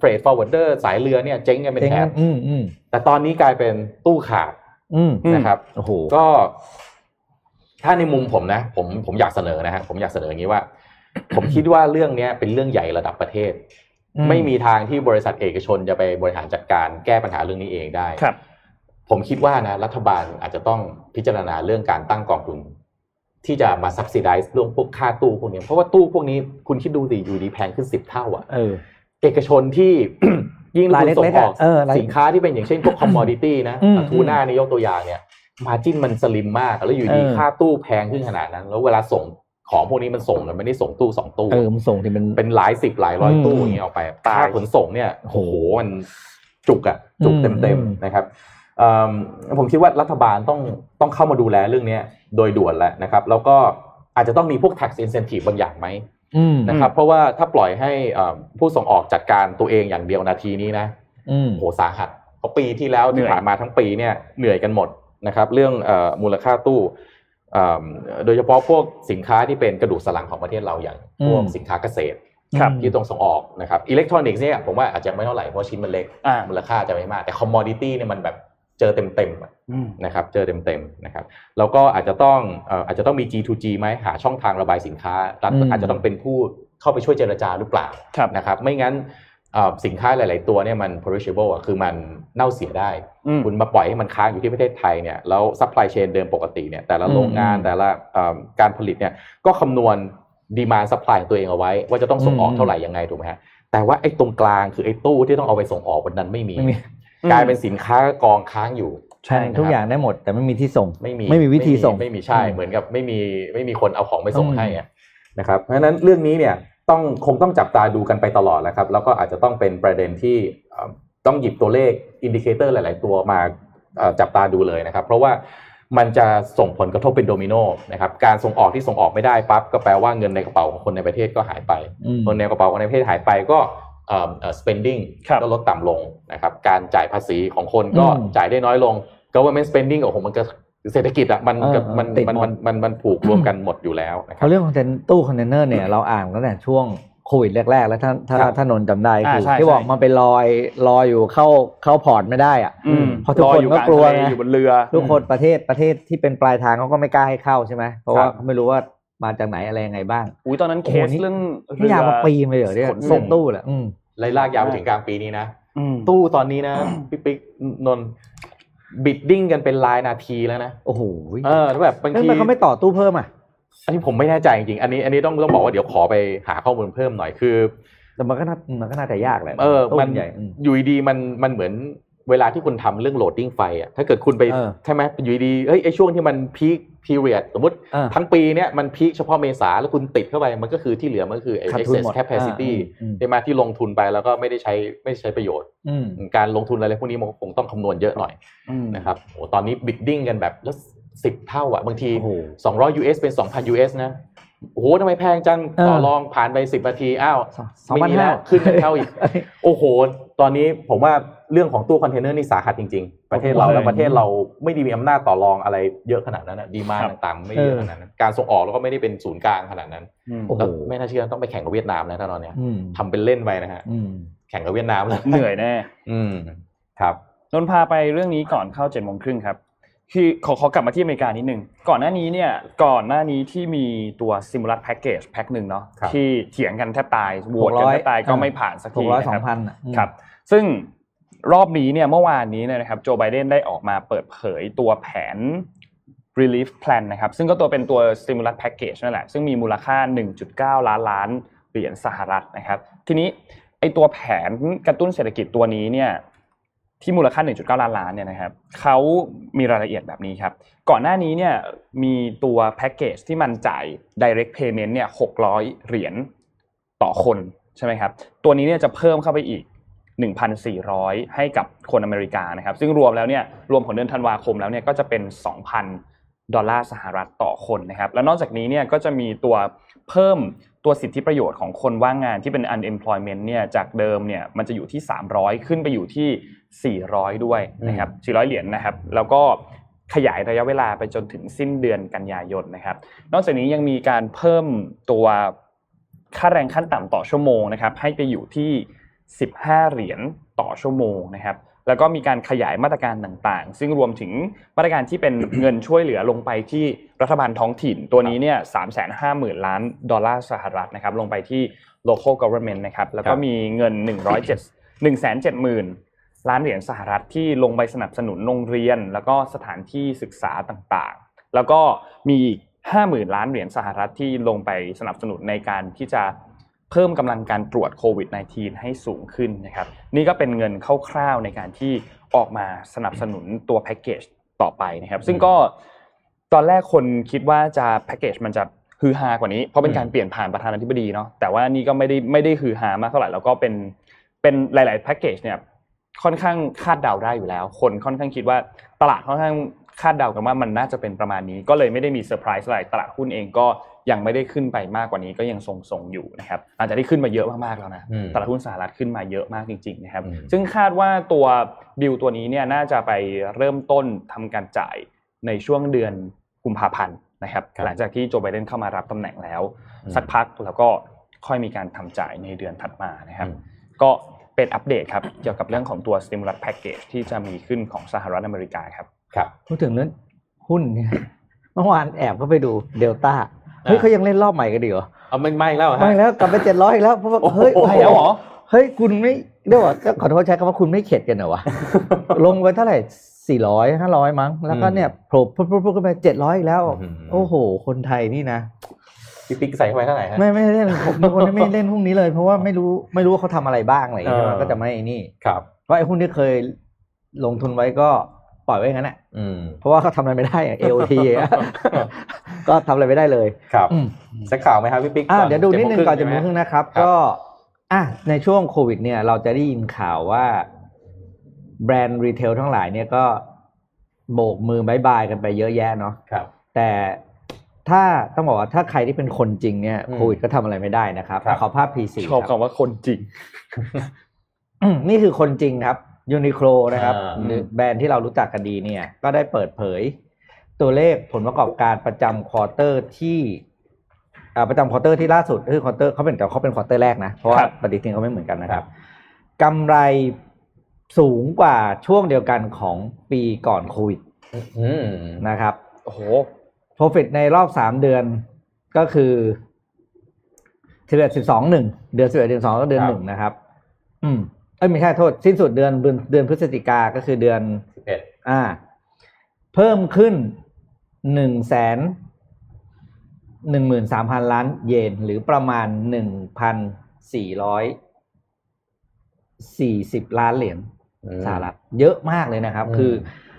เอ่อบริษัท freight forwarder สายเรือเนี่ยเจ๊งกันเป็นเจ๋งแถบอืมอืมแต่ตอนนี้กลายเป็นตู้ขาดอืมนะครับโอ้โหก็ถ้าในมุมผมนะ ผมผมอยากเสนอนะฮะผมอยากเสนออย่างนี้ว่า ผมคิดว่าเรื่องเนี้ยเป็นเรื่องใหญ่ระดับประเทศอืมไม่มีทางที่บริษัทเอกชนจะไปบริหารจัดการแก้ปัญหาเรื่องนี้เองได้ครับ ผมคิดว่านะ รัฐบาลอาจจะต้องพิจารณาเรื่องการตั้งกองทุนที่จะมา subsidize เรื่องพวกค่าตู้พวกนี้ เพราะว่าตู้พวกนี้คุณคิดดูสิอยู่ดีแพงขึ้นสิบเท่าอะ เออเอกชนที่ยิ่งลงรายทุนส่เล็งกๆออะอกเออรายสินค้าที่เป็นอย่างเช่นพวก commodity นะอืมทูน่านี่ยกตัวอย่างเนี่ยมาจิ้นมันสลิมมาก แล้วอยู่ดีเออค่าตู้แพงขึ้นขนาดนั้น แล้วเวลาส่งของพวกนี้มันส่งมันไม่ได้ส่งตู้สองตู้เออมันส่งที่มันเป็นหลายสิบหลายร้อยอืมตู้อย่างเงี้ยออกไปตายค่าขนส่งเนี่ยโอ้โหมันจุกอะจุกอืเต็มมเต็มอืมๆนะครับเอิ่มผมคิดว่ารัฐบาลต้องต้องเข้ามาดูแลเรื่องเนี้ยโดยด่วนแล้วนะครับ แล้วก็อาจจะต้องมีพวก tax incentive บางอย่างไหมอืม นะครับเพราะว่าถ้าปล่อยให้เอ่อผู้ส่งออกจัดการตัวเองอย่างเดียวนาทีนี้นะอืมโหสาหัสเพราะปีที่แล้วเหนื่ที่อยผ่านมาทั้งปีเนี่ยเหนื่อยกันหมดนะครับ เรื่องเอ่อมูลค่าตู้เอ่อโดยเฉพาะพวกสินค้าที่เป็นกระดูกสันหลังของประเทศเราอย่างพวกอืมสินค้าเกษตรครับที่ต้องส่งออกนะครับอิเล็กทรอนิกส์เนี่ยผมว่าอาจจะไม่เท่าไหร่เพราะชิ้นมันเล็กอ่ามูลค่าจะไม่มากแต่ commodity เนี่ยมันแบบเจอเต็มๆอะอืม นะครับเจอเต็มๆนะครับแล้วก็อาจจะต้องเอ่ออาจจะต้องมี G2G ไหมหาช่องทางระบายสินค้ารัฐอืมอาจจะต้องเป็นผู้เข้าไปช่วยเจรจาหรือเปล่าครับนะครับไม่งั้นเอ่อสินค้าหลาย ๆ ตัวเนี่ยมัน perishable อะคือมันเน่าเสียได้อืมคุณมาปล่อยให้มันค้างอยู่ที่ประเทศไทยเนี่ยแล้ว supply chain เดิมปกติเนี่ยแต่ละโรงงานอืมแต่ละเอ่อการผลิตเนี่ยก็คำนวณ demand supply ของตัวเองเอาไว้ ว่าจะต้องส่งออกอืมเท่าไหร่ยังไงถูกไหมฮะแต่ว่าไอ้ตรงกลางคือไอ้ตู้ที่ต้องเอาไปส่งออกวันนั้นไม่มีไม่มีกลายเป็นสินค้ากองค้างอยู่ ใช่ทุกอย่างได้หมด แต่ไม่มีที่ส่งไม่มีไม่มีวิธีส่งไม่มีใช่อืมเหมือนกับไม่มีไม่มีคนเอาของไปส่งอืมให้อะนะครับเพราะฉะนั้นเรื่องนี้เนี่ยต้องคงต้องจับตาดูกันไปตลอดแล้วครับ แล้วก็อาจจะต้องเป็นประเด็นที่เอ่อต้องหยิบตัวเลข indicator หลาย ๆ ตัวมาเอ่อจับตาดูเลยนะครับ เพราะว่ามันจะส่งผลกระทบเป็นโดมิโนนะครับการส่งออกที่ส่งออกไม่ได้ปั๊บก็แปลว่าเงินในกระเป๋าของคนในประเทศก็หายไปอืมเงินในกระเป๋าของในประเทศหายไปก็เอ่อเอ่อ spending ครับก็ลดต่ำลงนะครับการจ่ายภาษีของคนก็อืมจ่ายได้น้อยลง government spending โอ้โหมันก็เศรษฐกิจอะมันเออกับมันติดมันหมดมันมันมันผูกรวมกันหมดอยู่แล้วนะคเพรับราะเรื่องคอนเทนตู้คอนเทนเนอร์เนี่ยเราอ่านตั้งแต่ช่วงโควิดแรกๆ แล้วถ้าถ้าครับถ้านนท์จำได้อ่าคือใช่ที่บอกใช่มันไปลอยลอยอยู่เข้าเข้า port ไม่ได้อะอืมเพราะทุกคนรอยู่ก็ลางกลัวทะเลไงอยู่บนเรือทุกคนประเทศประเทศที่เป็นปลายทางเขาก็ไม่กล้าให้เข้าใช่ไหมเพราะว่าครับเขาไม่รู้ว่ามาจากไหนอะไรยังไงบ้างอุ้ยตอนนั้นโอ้โหเคสนี่เรื่องนี่ยาวมาปีมาเลยเหรอเนี่ยขนส่งส่งตู้แหละอืม ไล่ลากยาวไปถึงกลางปีนี้นะอืมตู้ตอนนี้นะพี่ปิ๊กนนท์ bidding กันเป็นรายนาทีแล้วนะโอ้โหเออแล้วแบบบางทีแล้วทีทำไมเขาไม่ต่อตู้เพิ่มอะอันนี้ผมไม่แน่ใจจริงๆอันนี้ อันนี้ต้องต้องบอกว่าเดี๋ยวขอไปหาข้อมูลเพิ่มหน่อยคือ แต่มันก็น่ามันก็น่าจะยากแหละเออตู้มันใหญ่อืมอยู่ดีๆมันมันเหมือนเวลาที่คุณทำเรื่อง loading ไฟอะถ้าเกิดคุณไปเออใช่ไหมอยู่ดีๆเฮ้ยไอช่วงที่มัน peak period สมมติเออทั้งปีเนี้ยมัน peak เฉพาะเมษาแล้วคุณติดเข้าไปมันก็คือที่เหลือมันก็คือไอ้ขาดทุน excess หมด capacity อ่าอืมใช่ไหมที่ลงทุนไปแล้วก็ไม่ได้ใช้ไม่ได้ใช้ประโยชน์อืมการลงทุนอะไรพวกนี้มันคงต้องคำนวณเยอะหน่อยอืมนะครับโอ้ตอนนี้ bidding กันแบบแล้วสิบเท่าอะบางทีโอ้โห200 US เป็น 2,000 US นะโอ้โหทำไมแพงจังเออต่อรองผ่านไป10นาทีอ้าวสองไม่มีแล้วสองพันห้าขึ้นเป็นเท่าอีก โอ้โห ตอนนี้ผมว่า เรื่องของตู้คอนเทนเนอร์นี่สาหัสจริง ๆ ประเทศเราโอ้โหแล้วประเทศเราไม่ได้มีอำนาจต่อรองอะไรเยอะขนาดนั้นนะดีมาครับต่างๆ ไม่เยอะขนาดนั้น การส่งออกแล้วก็ไม่ได้เป็นศูนย์กลางขนาดนั้นอืมโอ้โหแล้วไม่น่าเชื่อต้องไปแข่งกับเวียดนามนะตอนเนี้ยอืมทำเป็นเล่นไปนะฮะอืมแข่งกับเวียดนามเลยเหนื่อยแน่ อืมครับนนท์พาไปเรื่องนี้ก่อนเข้าเจ็ดโมงครึ่งครับ คือขอขอกลับมาที่อเมริกานิดนึงก่อนหน้านี้เนี่ยก่อนหน้านี้ที่มีตัวซิมูลัสแพ็กเกจแพ็กหนึ่งเนาะครับที่เถียงกันแทบตายโหวตกันแทบตายก็ไม่ผ่านสักหทีกร้อยนะสอคงรับพันอะอืมครับ ซึ่ง รอบนี้เนี่ยเมื่อวานนี้เนี่ยนะครับโจไบเดนได้ออกมาเปิดเผยตัวแผน relief plan นะครับซึ่งก็ตัวเป็นตัว stimulus package นั่นแหละ ซึ่งมีมูลค่า 1.9 ล้านล้านเหรียญสหรัฐนะครับ ทีนี้ไอตัวแผนกระตุ้นเศรษฐกิจตัวนี้เนี่ยที่มูลค่า 1.9 ล้านล้านเนี่ยนะครับเขามีรายละเอียดแบบนี้ครับ ก่อนหน้านี้เนี่ยมีตัวแพ็กเกจที่มันจ่าย direct payment เนี่ย600 เหรียญต่อคนใช่ไหมครับ ตัวนี้เนี่ยจะเพิ่มเข้าไปอีก 1,400 ให้กับคนอเมริกานะครับ ซึ่งรวมแล้วเนี่ยรวมของเดือนธันวาคมแล้วเนี่ยก็จะเป็น 2,000 ดอลลาร์สหรัฐต่อคนนะครับ แล้วนอกจากนี้เนี่ยก็จะมีตัวเพิ่มตัวสิทธิประโยชน์ของคนว่างงานที่เป็น unemployment เนี่ยจากเดิมเนี่ยมันจะอยู่ที่ 300 ขึ้นไปอยู่ที่ 400 ด้วยนะครับ 400 เหรียญนะครับ แล้วก็ขยายระยะเวลาไปจนถึงสิ้นเดือนกันยายนนะครับ นอกจากนี้ยังมีการเพิ่มตัวค่าแรงขั้นต่ำต่อชั่วโมงนะครับให้ไปอยู่ที่ 15 เหรียญต่อชั่วโมงนะครับ แล้วก็มีการขยายมาตรการต่างๆ ซึ่งรวมถึงมาตรการที่เป็นเงินช่วยเหลือลงไปที่รัฐบาลท้องถิ่น ตัวนี้เนี่ยสามแสนห้าหมื่นล้านดอลลาร์สหรัฐนะครับ ลงไปที่ local government นะครับ แล้วก็ครับมีเงิน 107 1 7 0 0 0 0 ล้านเหรียญสหรัฐที่ลงไปสนับสนุนโรงเรียน แล้วก็สถานที่ศึกษาต่างๆ แล้วก็มีอีกห้าหมื่นล้านเหรียญสหรัฐที่ลงไปสนับสนุนในการที่จะ เพิ่มกำลังการตรวจโควิด -19 ให้สูงขึ้นนะครับนี่ก็เป็นเงินคร่าวๆในการที่ออกมาสนับสนุนตัวแพ็กเกจต่อไปนะครับซึ่งก็ตอนแรกคนคิดว่าจะแพ็กเกจมันจะฮือฮากว่านี้ เพราะเป็นการเปลี่ยนผ่านประธานาธิบดีเนาะแต่ว่านี่ก็ไม่ได้ไม่ได้ฮือฮามากเท่าไหร่แล้วก็เป็นเป็นหลาย ๆแพ็กเกจเนี่ยค่อนข้างคาดเดาได้อยู่แล้ว คนค่อนข้างคิดว่าตลาดค่อนข้างคาดเดากันว่ามันน่าจะเป็นประมาณนี้ ก็เลยไม่ได้มีเซอร์ไพรส์อะไรตลาดหุ้นเองก็ ยังไม่ได้ขึ้นไปมากกว่านี้ก็ยังทรงๆอยู่นะครับหลังจากที่ขึ้นมาเยอะมากๆแล้วนะอืมตลาดหุ้นสหรัฐขึ้นมาเยอะมากจริงๆนะครับอืมซึ่งคาดว่าตัวดิวตัวนี้เนี่ยน่าจะไปเริ่มต้นทำการจ่ายในช่วงเดือนกุมภาพันธ์นะครับครับหลังจากที่โจไบเดนเข้ามารับตำแหน่งแล้วอืมสักพักแล้วก็ค่อยมีการทำจ่ายในเดือนถัดมานะครับอืมก็เป็นอัปเดตครับเกี่ยวกับเรื่องของตัว stimulus package ที่จะมีขึ้นของสหรัฐอเมริกาครับครับพูดถึงเรื่องหุ้นเนี่ยเมื่อวานแอบก็ไปดูเดลต้า เฮ้ยอ่าเขายังเล่นรอบใหม่กันดีเหรอเอาไม่ไม่แล้วเหรอฮะไม่แล้วกลับไปเจ็ดร้อยอีกแล้วเพราะว่าโอ้โหเฮ้ยไปแล้วเหรอเฮ้ยคุณไม่เรียกว่าก็ขอโทษใช้คำว่าคุณไม่เข็ดกันเหรอวะลงไปเท่าไหร่สี่ร้อยห้าร้อยมั้ง แล้วก็เนี่ยโผล่ปุ๊บปุ๊บปุ๊บขึ้นไปเจ็ดร้อยอีกแล้วอืมโอ้โห คนไทยนี่นะพี่ปิ๊กใส่เข้าไปเท่าไหร่ฮะไม่ไม่เล่นผมเป็นคนที่ไม่เล่นพวกนี้เลย เพราะว่าไม่รู้ไม่รู้ว่าเขาทำอะไรบ้างอะไรอย่างเงี้ยเออมันก็จะไม่นี่ครับเพราะไอ้หุ้นที่เคยลงทุนไว้ก็ ปล่อยไว้งั้นแหละอืมเพราะว่าเขาทำอะไรไม่ได้อะ AOT อะก็ทำอะไรไม่ได้เลยครับอืมสักข่าวไหมครับพี่ปิ๊กอะก่เดี๋ยวดูนิดนึงก่อนจะ7โมงครึ่งนะครับครับ ก็อะในช่วงโควิด เนี่ย เราจะได้ยินข่าวว่า แบรนด์รีเทลทั้งหลายเนี่ยก็โบกมือ bye bye กันไปเยอะแยะเนาะครับ แต่ถ้าต้องบอกว่าถ้าใครที่เป็นคนจริงเนี่ยอืมโควิดก็ทำอะไรไม่ได้นะครับครับขอภาพ P4 ชอบครับคำว่าคนจริงอืมนี่คือคนจริงครับ ยูนิโคล่นะครับอ่าหรือแบรนด์ที่เรารู้จักกันดีเนี่ย ก็ได้เปิดเผย ตัวเลขผลประกอบการประจำ quarter ที่อ่าประจำ quarter ที่ล่าสุดก็คือ quarter เขาเป็นแต่เขาเป็น quarter แรกนะเพราะว่าครับปฏิทินเขาไม่เหมือนกันนะครับกำไรสูงกว่าช่วงเดียวกันของปีก่อนโควิดอืมนะครับโอ้โห profit ในรอบสามเดือนก็คือสิบเอ็ดสิบสองหนึ่งเดือนสิบเอ็ดเดือนสองก็เดือนหนึ่งนะครับ อืม เอ้ยไม่ใช่โทษ สิ้นสุดเดือนเดือนเดือนพฤศจิกาก็คือเดือนสิบเอ็ดอ่า เพิ่มขึ้นหนึ่งแสนหนึ่งหมื่นสามพันล้านเยนหรือประมาณหนึ่งพันสี่ร้อยสี่สิบล้านเหรียญสหรัฐเยอะมากเลยนะครับอืมคือ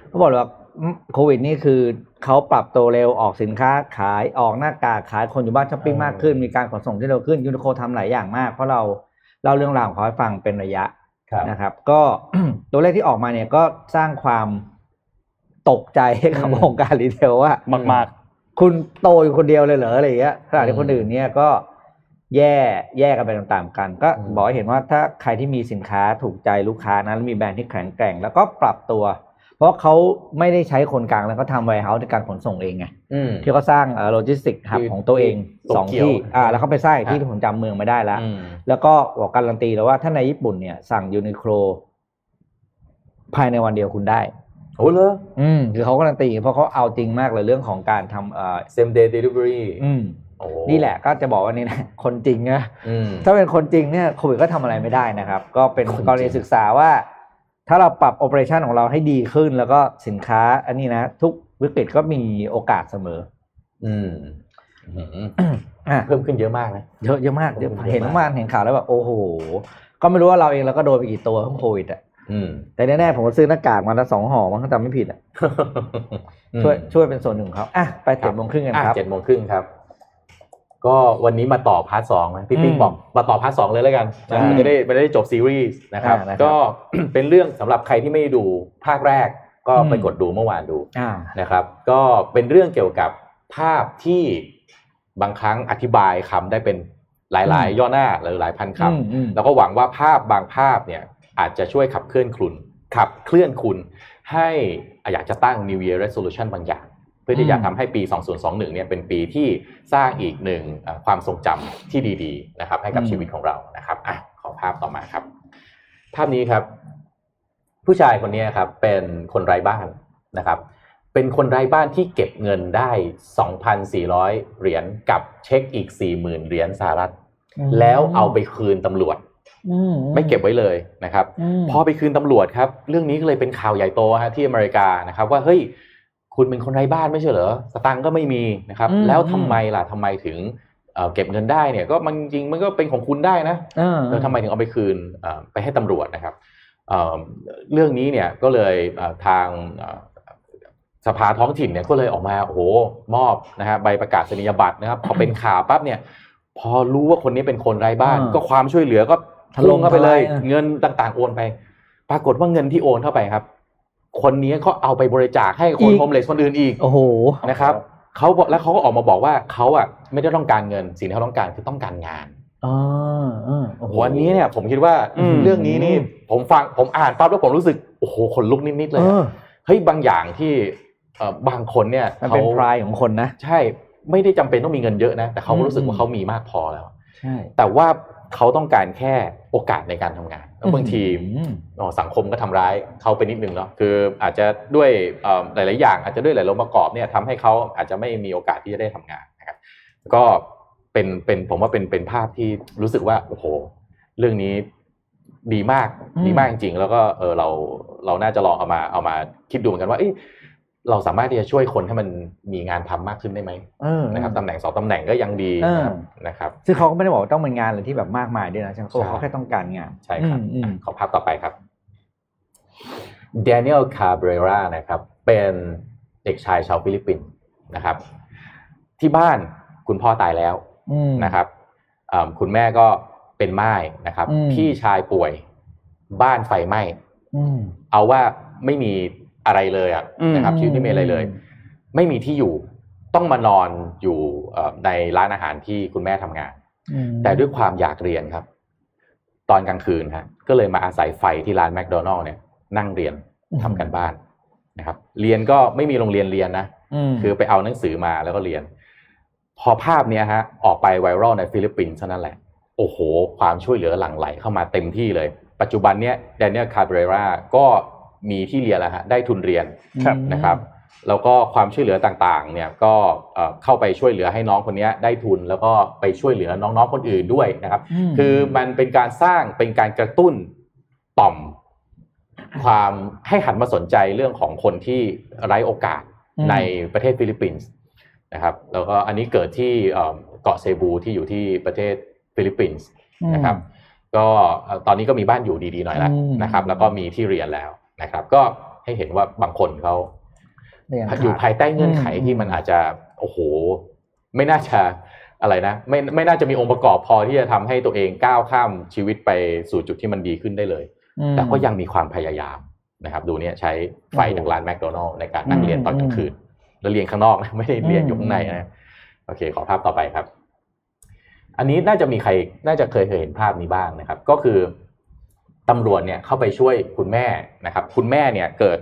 เขาบอกเลยว่าอืมโควิดนี่คือเขาปรับตัวเร็วออกสินค้าขายออกหน้ากากขายคนอยู่บ้านช้อปปิ้งมากขึ้น มีการขนส่งที่เร็วขึ้นยูนิโคล่ทำหลายอย่างมาก เพราะเราเล่าเรื่องราวของเขาให้ฟังเป็นระยะครับ นะครับ ก็ตัวเลขที่ออกมาเนี่ยก็สร้างความตกใจให้กับอืมวงการ retail ว่ามากคุณโตอยู่คนเดียวเลยเหรออะไรอย่างเงี้ยขณะที่อืมคนอื่นเนี่ยก็แย่แย่กันไปตามๆกัน ก็อืมบอกให้เห็นว่าถ้าใครที่มีสินค้าถูกใจลูกค้านะแล้วมีแบรนด์ที่แข็งแกร่ง แล้วก็ปรับตัว เพราะเขาไม่ได้ใช้คนกลางแล้วก็ทำ warehouse ในการขนส่งเองไงอืม ที่เขาสร้าง logistic hub ที่ของตัวเองที่สองโตเกียวที่อ่าแล้วเขาไปสร้างอีกครับที่ที่ผมจำเมืองไม่ได้แล้ว อืม แล้วก็บอกการันตีแล้วว่าถ้าในญี่ปุ่นเนี่ยสั่งยูนิโคล่ภายในวันเดียวคุณได้ โอ้เลย อืมคือเขาการันตีเพราะเขาเอาจริงมากเลยเรื่องของการทำเอ่อ same day delivery อืมโอ้นี่แหละก็จะบอกว่านี่นะคนจริงนะอืม ถ้าเป็นคนจริงเนี่ยโควิดก็ทำอะไรไม่ได้นะครับ ก็เป็นคนจริง กรณีศึกษาว่า ถ้าเราปรับโอเปอเรชันของเราให้ดีขึ้นแล้วก็สินค้า อันนี้นะ ทุกวิกฤตก็มีโอกาสเสมอ อืมอืมอะเพิ่มขึ้นเยอะมากนะเยอะเยอะมากเยอะเยอะมากเห็นเมื่อวานเห็นข่าวแล้วแบบโอ้โห ก็ไม่รู้ว่าเราเองเราก็โดนไปกี่ตัวของโควิดอะอืมแต่แน่ๆผมก็ซื้อหน้ากากมาละสองห่อมั้งถ้าจำไม่ผิดอะช่วยช่วยเป็นส่วนหนึ่งของเขาอะไปเจ็ดโมงครึ่งกันครับเจ็ดโมงครึ่งครับ ก็วันนี้มาต่อ part สองนะพี่ปิ๊กอืมบอกมาต่อ part สองเลยแล้วกันนะอืมมันจะได้มันจะได้จบซีรีส์นะครับอ่านะครับ ก็เป็นเรื่องสำหรับใครที่ไม่ได้ดูภาคแรก ก็ไปอืมกดดูเมื่อวานดูอ่านะครับ ก็เป็นเรื่องเกี่ยวกับภาพที่บางครั้งอธิบายคำได้เป็นหลายอืมๆย่อหน้าหรือหลายพันคำอืมอืมแล้วก็หวังว่าภาพบางภาพเนี่ยอาจจะช่วยขับเคลื่อนคุณขับเคลื่อนคุณให้อยากจะตั้ง New Year Resolution บางอย่าง เพื่อที่จะทำให้ปี 2021 เนี่ยเป็นปีที่สร้างอีกหนึ่งเอ่อความทรงจำที่ดีๆนะครับ ให้กับอืมชีวิตของเรานะครับอะขอภาพต่อมาครับ ภาพนี้ครับ ผู้ชายคนนี้ครับ เป็นคนไร้บ้านนะครับ เป็นคนไร้บ้านที่เก็บเงินได้ 2,400 เหรียญกับเช็คอีก 40,000 เหรียญสหรัฐ แล้วเอาไปคืนตำรวจอืมไม่เก็บไว้เลยนะครับมพอไปคืนตำรวจครับ เรื่องนี้ก็เลยเป็นข่าวใหญ่โตฮะที่อเมริกานะครับ ว่าเฮ้ย คุณเป็นคนไร้บ้านไม่ใช่เหรอสตังค์ก็ไม่มีนะครับอืมแล้วทำไมล่ะทำไมถึงเอ่อเก็บเงินได้เนี่ยก็มันจริงๆมันก็เป็นของคุณได้นะเออเออทำไมถึงเอาไปคืนเอ่อไปให้ตำรวจนะครับเอ่อเรื่องนี้เนี่ยก็เลยเอ่อทางเอ่อสภาท้องถิ่นเนี่ยก็เลยออกมาโอ้โหมอบนะฮะใบประกาศนียบัตรนะครับพอเป็นข่าวปั๊บเนี่ย พอรู้ว่าคนนี้เป็นคนไร้บ้านอ่าก็ความช่วยเหลือก็ถล่พุ่มงเข้าไปเลยทลายอะเงินต่างๆโอนไป ปรากฏว่าเงินที่โอนเข้าไปครับ คนนี้เขาเอาไปบริจาคให้คนโฮมเลสคนอื่นอีกโอ้โหนะครับเขาบอกแล้วเขาก็ออกมาบอกว่าเขาอะไม่ได้ต้องการเงินสิ่งที่เขาต้องการคือต้องการงานอ่าอ่าโอ้โหวันนี้เนี่ยผมคิดว่าอืมเรื่องนี้นี่ผมฟังผมอ่านปั๊บแล้วผมรู้สึกโอ้โหขนลุกนิดๆเลเอยอะอเฮ้ยบางอย่างที่เอ่อบางคนเนี่ยมันเขาเป็นพรายของคนนะ ใช่ไม่ได้จำเป็นต้องมีเงินเยอะนะแต่เขาอืมรู้สึกว่าเขามีมากพอแล้วใช่ แต่ว่าเขาต้องการแค่โอกาสในการทำงานแล้วบางทีอืมอ๋อสังคมก็ทำร้ายเขาไปนิดนึงเนาะคืออาจจะด้วยเอ่อหลาย ๆ อย่าง อาจจะด้วยหลายองค์ประกอบเนี่ยทำให้เขาอาจจะไม่มีโอกาสที่จะได้ทำงานนะครับก็เป็นเป็นผมว่าเป็นเป็นภาพที่รู้สึกว่าโอ้โห เรื่องนี้ดีมากอืมดีมากจริงๆ แล้วก็เออเราเราน่าจะลองเอามาเอามาคิดดูเหมือนกันว่าเอ๊ะ เราสามารถที่จะช่วยคนให้มันมีงานทำมากขึ้นได้ไหมเออนะครับตำแหน่งสองตำแหน่งก็ยังดีเออนะครับซึ่งเขาก็ไม่ได้บอกว่าต้องเป็นงานอะไรที่แบบมากมายด้วยนะใช่ไหมเขาบอกใช่เขาแค่ต้องการงานใช่ครับอืมอืมขอภาพต่อไปครับเดนิเอลคาเบรรานะครับ เป็นเด็กชายชาวฟิลิปปินส์นะครับ ที่บ้านคุณพ่อตายแล้วอืมนะครับอ่าคุณแม่ก็เป็นไม้นะครับอืมพี่ชายป่วยบ้านไฟไหม้อืมเอาว่าไม่มี อะไรเลยอะอืมนะครับชีวิตไม่มีอะไรเลย ไม่มีที่อยู่ต้องมานอนอยู่เอ่อในร้านอาหารที่คุณแม่ทำงานอืมแต่ด้วยความอยากเรียนครับ ตอนกลางคืนฮะก็เลยมาอาศัยไฟที่ร้านแมคโดนัลล์เนี่ยนั่งเรียนทำการบ้านนะครับ เรียนก็ไม่มีโรงเรียนเรียนนะอืมคือไปเอาหนังสือมาแล้วก็เรียน พอภาพเนี้ยฮะ ออกไป viral ในฟิลิปปินส์เท่านั้นแหละ โอ้โห ความช่วยเหลือหลั่งไหลเข้ามาเต็มที่เลย ปัจจุบันเนี้ยแดเนียลคาเบรราก็ มีที่เรียนแล้วฮะได้ทุนเรียนครับนะครับแล้วก็ความช่วยเหลือต่างๆเนี่ยก็เอ่อเข้าไปช่วยเหลือให้น้องคนเนี้ยได้ทุน แล้วก็ไปช่วยเหลือน้องๆคนอื่นด้วยนะครับมคือมันเป็นการสร้างเป็นการกระตุ้นต่อม ความให้หันมาสนใจเรื่องของคนที่ไร้โอกาสอืมในประเทศฟิลิปปินส์นะครับ แล้วก็อันนี้เกิดที่เอ่อเกาะเซบูที่อยู่ที่ประเทศฟิลิปปินส์นะครับ ก็เอ่อตอนนี้ก็มีบ้านอยู่ดีๆหน่อยแล้วอืมนะครับ แล้วก็มีที่เรียนแล้ว นะครับ ก็ให้เห็นว่าบางคนเขาได้างอยู่ภายใต้เงื่อนไขอืมที่มันอาจจะโอ้โห ไม่น่าจะอะไรนะไม่ไม่น่าจะมีองค์ประกอบพอที่จะทำให้ตัวเองก้าวข้ามชีวิตไปสู่จุดที่มันดีขึ้นได้เลยอืมแต่ก็ยังมีความพยายามนะครับ ดูเนี่ยใช้ไฟโอ้โหจากร้านแมคโดนัลล์ในการนั่งเรียนตอนอืมกลางคืน แล้วเรียนข้างนอกนะไม่ได้เรียนอยู่อืมข้างในนะโอเค ขอภาพต่อไปครับ อันนี้น่าจะมีใครน่าจะเคยเคยเห็นภาพนี้บ้างนะครับ ก็คือ ตำรวจเนี่ยเข้าไปช่วยคุณแม่นะครับ คุณแม่เนี่ยเกิด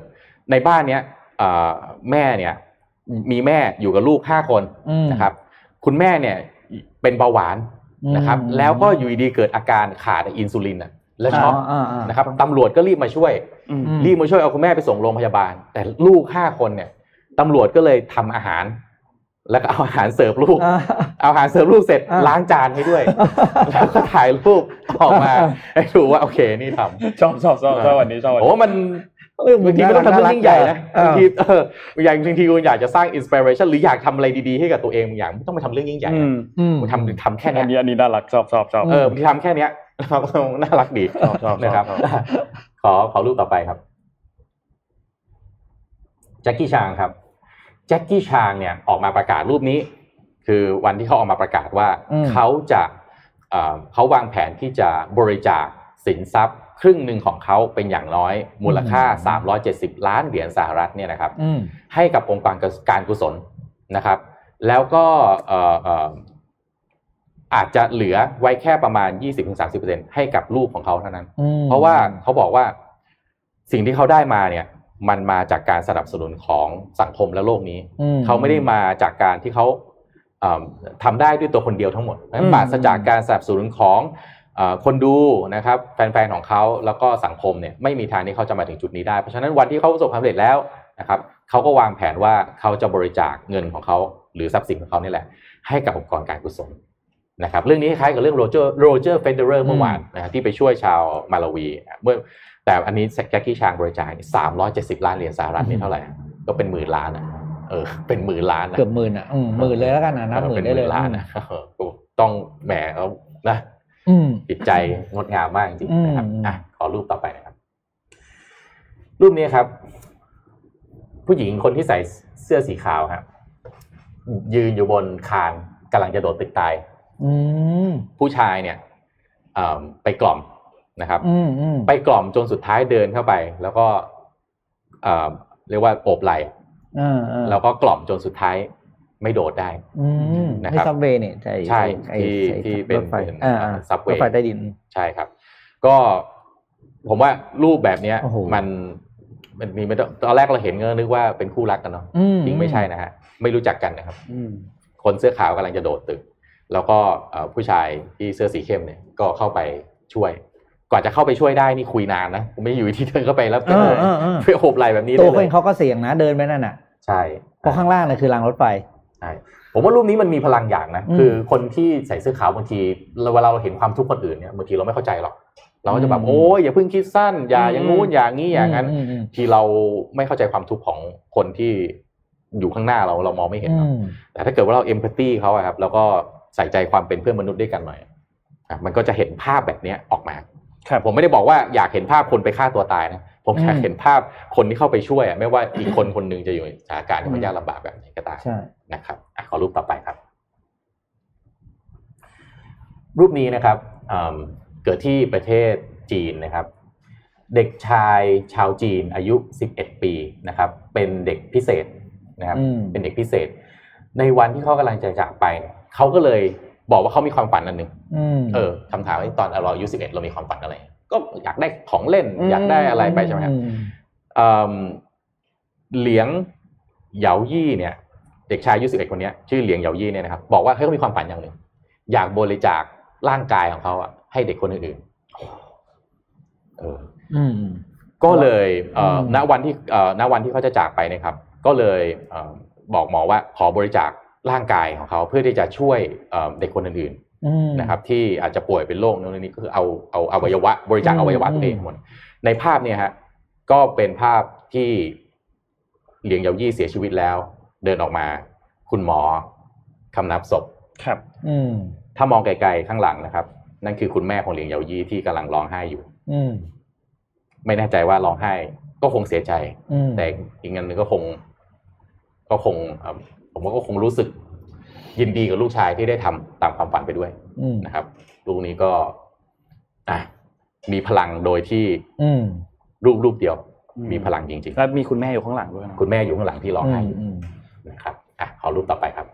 ในบ้านเนี้ยเอ่อแม่เนี่ยมีแม่อยู่กับลูกห้าคนอืมนะครับ คุณแม่เนี่ยเป็นเบาหวานนะครับอืมแล้วก็อยู่ดีๆเกิดอาการขาดอินซูลินอะและช็อกาานะครับตำรวจก็รีบมาช่วยอืมอืมรีบมาช่วยเอาคุณแม่ไปส่งโรงพยาบาล แต่ลูกห้าคนเนี่ยตำรวจก็เลยทำอาหาร แล้วก็เอาอาหารเสิร์ฟลูกอ่าเอาอาหารเสิร์ฟลูกเสร็จอ่าล้างจานให้ด้วย แล้วก็ถ่ายรูปออกมาให้ดูว่าโอเคนี่ทำชอบชอบชอบชอบวันนี้ชอบวันนี้โอ้มันเออบางทีไม่ต้องทำเรื่องยิ่งใหญ่นะเออบางทีเอออย่างบางทีคุณอยากจะสร้าง inspiration หรืออยากทำอะไรดีๆให้กับตัวเองบางอย่างไม่ต้องไปทำเรื่องยิ่งใหญ่นะอืมอืมคุณทำทำแค่อันเนี้นี้ยอันนี้น่ารักชอบชอบชอบเออบางทีทำแค่เนี้ยเราก็น่ารักดีชอบชอบชอบนะครับชอบขอขอรูปต่อไปครับแจ็คกี้ชานครับ แจ็คกี้ชานเนี่ยออกมาประกาศรูปนี้ คือวันที่เขาออกมาประกาศว่าอืมเขาจะเอ่อเขาวางแผนที่จะบริจาคสินทรัพย์ ครึ่งหนึ่งของเขาเป็นอย่างน้อยมูลค่า 370 ล้านเหรียญสหรัฐเนี่ยนะครับอืมให้กับองค์การการกุศลนะครับ แล้วก็เอ่อเอ่ออาจจะเหลือไว้แค่ประมาณ 20-30%ให้กับลูกของเขาเท่านั้นอืมเพราะว่าเขาบอกว่าสิ่งที่เขาได้มาเนี่ย มันมาจากการสนับสนุนของสังคมและโลกนี้อืเขาไม่ได้มาจากการที่เขาเอิ่มทำได้ด้วยตัวคนเดียวทั้งหมดอืมปราศจากการสนับสนุนของเอ่อคนดูนะครับแฟนๆของเขาแล้วก็สังคมเนี่ยไม่มีทางที่เขาจะมาถึงจุดนี้ได้ เพราะฉะนั้นวันที่เขาประสบความสำเร็จแล้วนะครับเขาก็วางแผนว่าเขาจะบริจาคเงินของเขาหรือทรัพย์สินของเขานี่แหละ ให้กับองค์กรการกุศลนะครับเรื่องนี้คล้ายกับเรื่องโรเจอร์โรเจอร์เฟเดอเรอร์เมื่อวานนะฮะที่ไปช่วยชาวมาลาวี เมื่อ แต่อันนี้แจ็คกี้ชานบริจาคสามร้อยเจ็ดสิบล้านเหรียญสหรัฐนี่เท่าไหร่ก็เป็นหมื่นล้านอะเออเป็นหมื่นล้านนะเกือบหมื่นอะอืมหมื่นเลยแล้วกันนะนับหมื่นได้เลยป็ล้านนะเออต้องแหมเขานะอืมจิตใจงดงามมากจริงอืมๆนะครับอืมอะขอรูปต่อไปนะครับ รูปนี้ครับ ผู้หญิงคนที่ใส่เสื้อสีขาวครับยืนอยู่บนคานกำลังจะโดดตึกตายอืมผู้ชายเนี่ยเอิ่มไปกล่อม นะครับอืมอืมไปกล่อมจนสุดท้ายเดินเข้าไป แล้วก็เอ่อเรียกว่าโอบไหล่อ่าอ่าแล้วก็กล่อมจนสุดท้ายไม่โดดได้อืมนะครับนี่ซับเวย์เนี่ยใช่ใช่ไอ้ที่ไอ้ที่เป็นรถไฟเป็นอ่าอ่า subway รถไฟใต้ดินใช่ครับ ก็ผมว่ารูปแบบเนี้ยโอ้โหมันมันมีไม่ต้องตอนแรกเราเห็นก็นึกว่าเป็นคู่รักกันเนาะอืมจริงไม่ใช่นะฮะไม่รู้จักกันนะครับอืมคนเสื้อขาวกำลังจะโดดตึก แล้วก็เอ่อผู้ชายที่เสื้อสีเข้มเนี่ยก็เข้าไปช่วย กว่าจะเข้าไปช่วยได้นี่คุยนานนะผมไม่อยู่ที่เดินเข้าไปแล้วเออเออเออไปโอบไหล่แบบนี้ตัวได้คเลยนเขาก็เสี่ยงนะเดินไปนั่นน่ะ ใช่เพราะข้างล่างน่ะคือรางรถไฟใช่ผมว่ารูปนี้มันมีพลังอย่างนะอืมคือคนที่ใส่เสื้อขาวบางทีเวลาเราเห็นความทุกข์คนอื่นเนี่ยบางทีเราไม่เข้าใจหรอกเราก็จะแบบอืมโอ้ยอย่าเพิ่งคิดสั้นอย่าอย่างงู้นอย่างนี้อย่างนั้นมมที่เราไม่เข้าใจความทุกข์ของคนที่อยู่ข้างหน้าเราเรามองไม่เห็นอืหรอกมแต่ถ้าเกิดว่าเราเอมพัตตีเขาอะครับแล้วก็ใส่ใจความเป็นเพื่อนมนุษย์ด้วยกันหน่อยอะมันก็จะเห็นภาพแบบเนี้ยออกมาครับ ผมไม่ได้บอกว่าอยากเห็นภาพคนไปฆ่าตัวตายนะผมอยากเห็นภาพคนที่เข้าไปช่วยอะไม่ว่าอีกคนคนหนึ่งจะอยู่ในสถานการณ์ที่มันยากลำบากแบบไหนก็ตามใช่นะครับอะขอรูปต่อไปครับ รูปนี้นะครับอืมเกิดที่ประเทศจีนนะครับ เด็กชายชาวจีนอายุ 11 ปีนะครับ เป็นเด็กพิเศษนะครับอืมเป็นเด็กพิเศษ ในวันที่เขากำลังจะจากไปเนี่ยเขาก็เลย บอกว่าเขามีความฝันอันหนึ่งอืมเออคำถามว่าตอนเราอายุ11เรามีความฝันอะไร ก็อยากได้ของเล่น อยากได้อะไรไปใช่ไหมครับอืเอิ่มเหลียงเหยายี่เนี่ย เด็กชายอายุ11คนเนี้ยชื่อเหลียงเหยายี่เนี่ยนะครับบอกว่าให้เขามีความฝันอย่างหนึ่งอยากบริจาคร่างกายของเขาอะให้เด็กคนอื่นๆเอออืมก็เลยเอ่ออมณวันที่เอ่อณวันที่เขาจะจากไปเนะครับ ก็เลยเอ่อบอกหมอว่าขอบริจาค ร่างกายของเขาเพื่อที่จะช่วยเอ่อเด็กคนอื่นอืมๆนะครับ ที่อาจจะป่วยเป็นโรคนู้นนี่ก็คือเอาเอาอวัยวะ บริจาคอืมอวัยวะตัวเองอืมหมดในภาพเนี่ยฮะก็เป็นภาพที่เหลียงเหยายี่เสียชีวิตแล้ว เดินออกมา คุณหมอคำนับศพครับ อืมถ้ามองไกลๆข้างหลังนะครับ นั่นคือคุณแม่ของเหลียงเหยายี่ที่กำลังร้องไห้อยู่ อืมไม่แน่ใจว่าร้องไห้ก็คงเสียใจอืมแต่อีกอันหนึงก็คง ก็คงเอ่อ ผมว่าก็คงรู้สึกยินดีกับลูกชายที่ได้ทำตามความฝันไปด้วยอืมนะครับลูกนี้ก็อะมีพลังโดยที่ อืมรูปรูปเดียวอืมมีพลังจริงแล้วมีคุณแม่อยู่ข้างหลังด้วยนะๆคุณแม่อยู่ข้างหลังที่ร้องไห้อยู่อืมนะครับอะขอรูปต่อไปครับ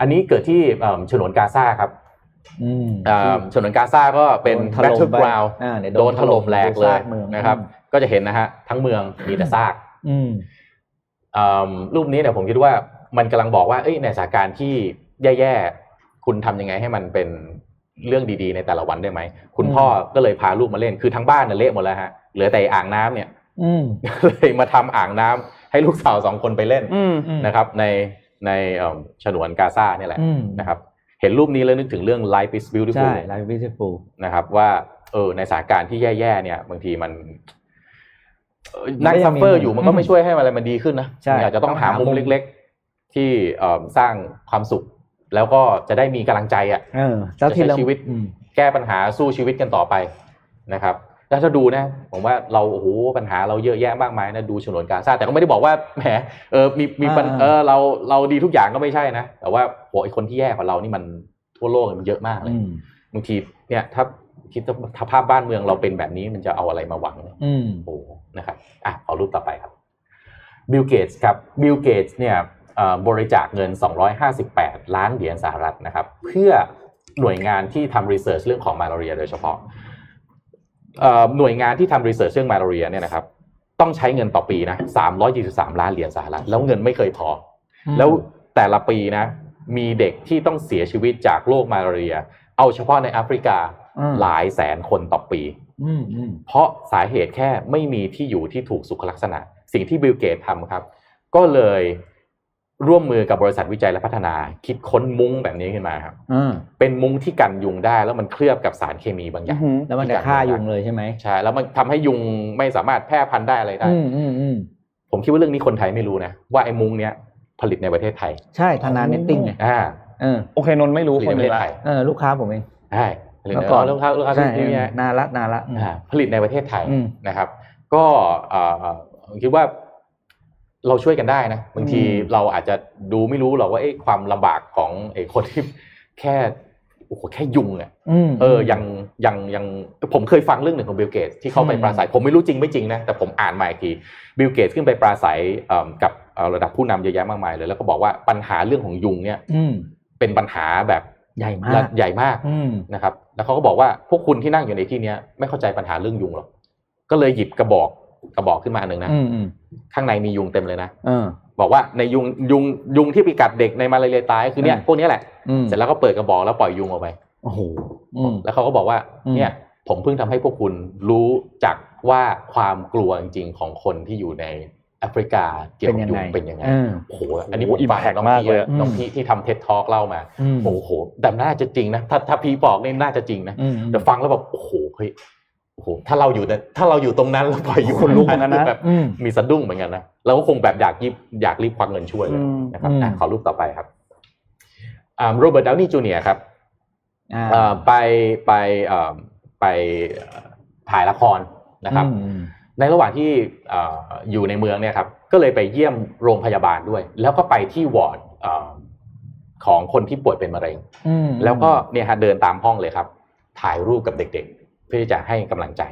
อันนี้เกิดที่เอิ่มฉนวนกาซาครับอืมเอิ่มฉนวนกาซาก็เป็นโดนถล่ม battleground ไปอ่าเดี๋ยวโดนถล่มแหลกเลซายมืองนะครับ ก็จะเห็นนะฮะทั้งเมืองมีแต่ซากอืมอืม รูปนี้เนี่ยผมคิดว่ามันกำลังบอกว่าเอ้ยในสถานการณ์ที่แย่ๆคุณทำยังไงให้มันเป็นเรื่องดีๆในแต่ละวันได้ไหมคุณอืมพ่อก็เลยพาลูกมาเล่นคือทั้งบ้านเนี่ยเละหมดแล้วฮะเหลือแต่อ่างน้ำเนี่ยอืมเลยมาทำอ่างน้ำให้ลูกสาวสองคนไปเล่นอืมอืมนะครับ ในในเอิ่มฉนวนกาซาเนี่ยแหละอืมนะครับ เห็นรูปนี้แล้วนึกถึงเรื่อง Life is ใช่ Beautiful ไลฟ์วิสิฟูนะครับว่าเออในสถานการณ์ที่แย่ๆเนี่ย บางทีมันเอ่อ นั่งมันก็ยัซังฟมีเฟอร์อยู่มันก็อืมไม่ช่วยให้อะไรมันดีขึ้นนะใช่อาจจะต้องต้องหาหามุมมุมเล็ก ๆ ที่เอ่อสร้างความสุข แล้วก็จะได้มีกำลังใจอะเออแล้วทีละจะใช้ชีวิตอืมแก้ปัญหาสู้ชีวิตกันต่อไปนะครับแล้วถ้าดูนะผมว่าเราโอ้โหปัญหาเราเยอะแยะมากมายนะดูฉนวนกาซาแต่ก็ไม่ได้บอกว่าแหมเออมีมีปัญหาเออเราเราดีทุกอย่างก็ไม่ใช่นะแต่ว่าโหไอ้คนที่แย่กว่าเรานี่มันทั่วโลกมันเยอะมากเลยอืมบางทีเนี่ยถ้าคิดสภาพบ้านเมืองเราเป็นแบบนี้มันจะเอาอะไรมาหวังอืมโอ้โห นะครับอะขอรูปต่อไปครับบิลเกตส์ครับบิลเกตส์เนี่ยเอ่อบริจาคเงิน 258 ล้านเหรียญสหรัฐนะครับเพื่อหน่วยงานที่ทำ research เรื่องของมาลาเรียโดยเฉพาะเอ่อหน่วยงานที่ทำ research เรื่องมาลาเรียเนี่ยนะครับต้องใช้เงินต่อปีนะ323 ล้านเหรียญสหรัฐ แล้วเงินไม่เคยพอ แล้วแต่ละปีนะ มีเด็กที่ต้องเสียชีวิตจากโรคมาลาเรีย เอาเฉพาะในแอฟริกาอืมหลายแสนคนต่อปีอืมอืม เพราะสาเหตุแค่ไม่มีที่อยู่ที่ถูกสุขลักษณะ สิ่งที่บิลเกตทำครับ ก็เลยร่วมมือกับบริษัทวิจัยและพัฒนา คิดค้นมุ้งแบบนี้ขึ้นมาครับอืมเป็นมุ้งที่กันยุงได้แล้วมันเคลือบกับสารเคมีบางอย่างแล้วมันจะฆ่ายุงเลยใช่ไหมใช่แล้วมันทำให้ยุงไม่สามารถแพร่พันธุ์ได้อะไรได้อืมอืมอืมผมคิดว่าเรื่องนี้คนไทยไม่รู้นะว่าไอ้มุ้งเนี้ยผลิตในประเทศไทย ใช่ธนาเนตติ้งไงอ่าเออโอเคนนท์ไม่รู้ผลิตคในนประเทนี้ศละไทยเออลูกค้าผมเองใช่ ผลิตในเมื่อก่อนลูกค้าลูกค้าใช่ที่นี่นานละนานละอืมอ่าผลิตในประเทศไทยอืมนะครับ ก็เอ่อผมคิดว่าเราช่วยกันได้นะบางทีอืมเราอาจจะดูไม่รู้หรอกว่าเอ๊ะความลำบากของไอ้คนที่แค่โอ้โหแค่ยุงอะอืมเออยังยังยังผมเคยฟังเรื่องหนึ่งของบิลเกตส์ที่เขาไปอืมปราศรัยผมไม่รู้จริงไม่จริงนะแต่ผมอ่านมาอีกทีบิลเกตส์ขึ้นไปปราศรัยเอิ่มกับเอ่อระดับผู้นำเยอะแยะมากมายเลยแล้วก็บอกว่าปัญหาเรื่องของยุงเนี่ยอืมเป็นปัญหาแบบ ใหญ่มากใหญ่มากอืมนะครับ แล้วเขาก็บอกว่าพวกคุณที่นั่งอยู่ในที่เนี้ยไม่เข้าใจปัญหาเรื่องยุงหรอกก็เลยหยิบกระบอกกระบอกขึ้นมาอันหนึ่งนะอืมอืมข้างในมียุงเต็มเลยนะเออบอกว่าในยุงยุงยุงที่ไปกัดเด็กในมาเลเซียตายก็คือเนี่ยอืมพวกเนี้ยแหละอืมเสร็จแล้วก็เปิดกระบอกแล้วปล่อยยุงออกไปโอ้โหอืมแล้วเขาก็บอกว่าอืมเนี่ย ผมเพิ่งทำให้พวกคุณรู้จักว่าความกลัวจริงๆของคนที่อยู่ใน แอฟริกาเกี่ยวกับยุงเป็นยังไงเออโอ้โหอันนี้โอ้ผมโหฟัง impact น้องมากพี่เลยอะน้องอืมพี่ที่ทำเท็ดทอกเล่ามาอืมโอ้โหแต่น่าจะจริงนะถ้าถ้าพี่บอกนี่น่าจะจริงนะอืมแต่ฟังแล้วแบบโอ้โหเฮ้ยโอ้โหถ้าเราอยู่ในถ้าเราอยู่ตรงนั้นแล้วปล่อยยุงคนลุกเหมือนกันนะแบบอืมมีสะดุ้งเหมือนกันนะเราก็คงแบบอยากยิบอยากรีบควักเงินช่วยเลยอืมนะครับอืมอะขอรูปต่อไปครับโรเบิร์ตดาวนี่จูเนียร์ครับอ่าเอ่อไปไปเอ่อไปเอ่อถ่ายละครนะครับอืม ในระหว่างที่เอ่ออยู่ในเมืองเนี่ยครับก็เลยไปเยี่ยมโรงพยาบาลด้วย แล้วก็ไปที่วอร์ดเอ่อของคนที่ป่วยเป็นมะเร็งอืมแล้วก็เนี่ยฮะเดินตามห้องเลยครับ ถ่ายรูปกับเด็กๆ เพื่อที่จะให้กำลังใจ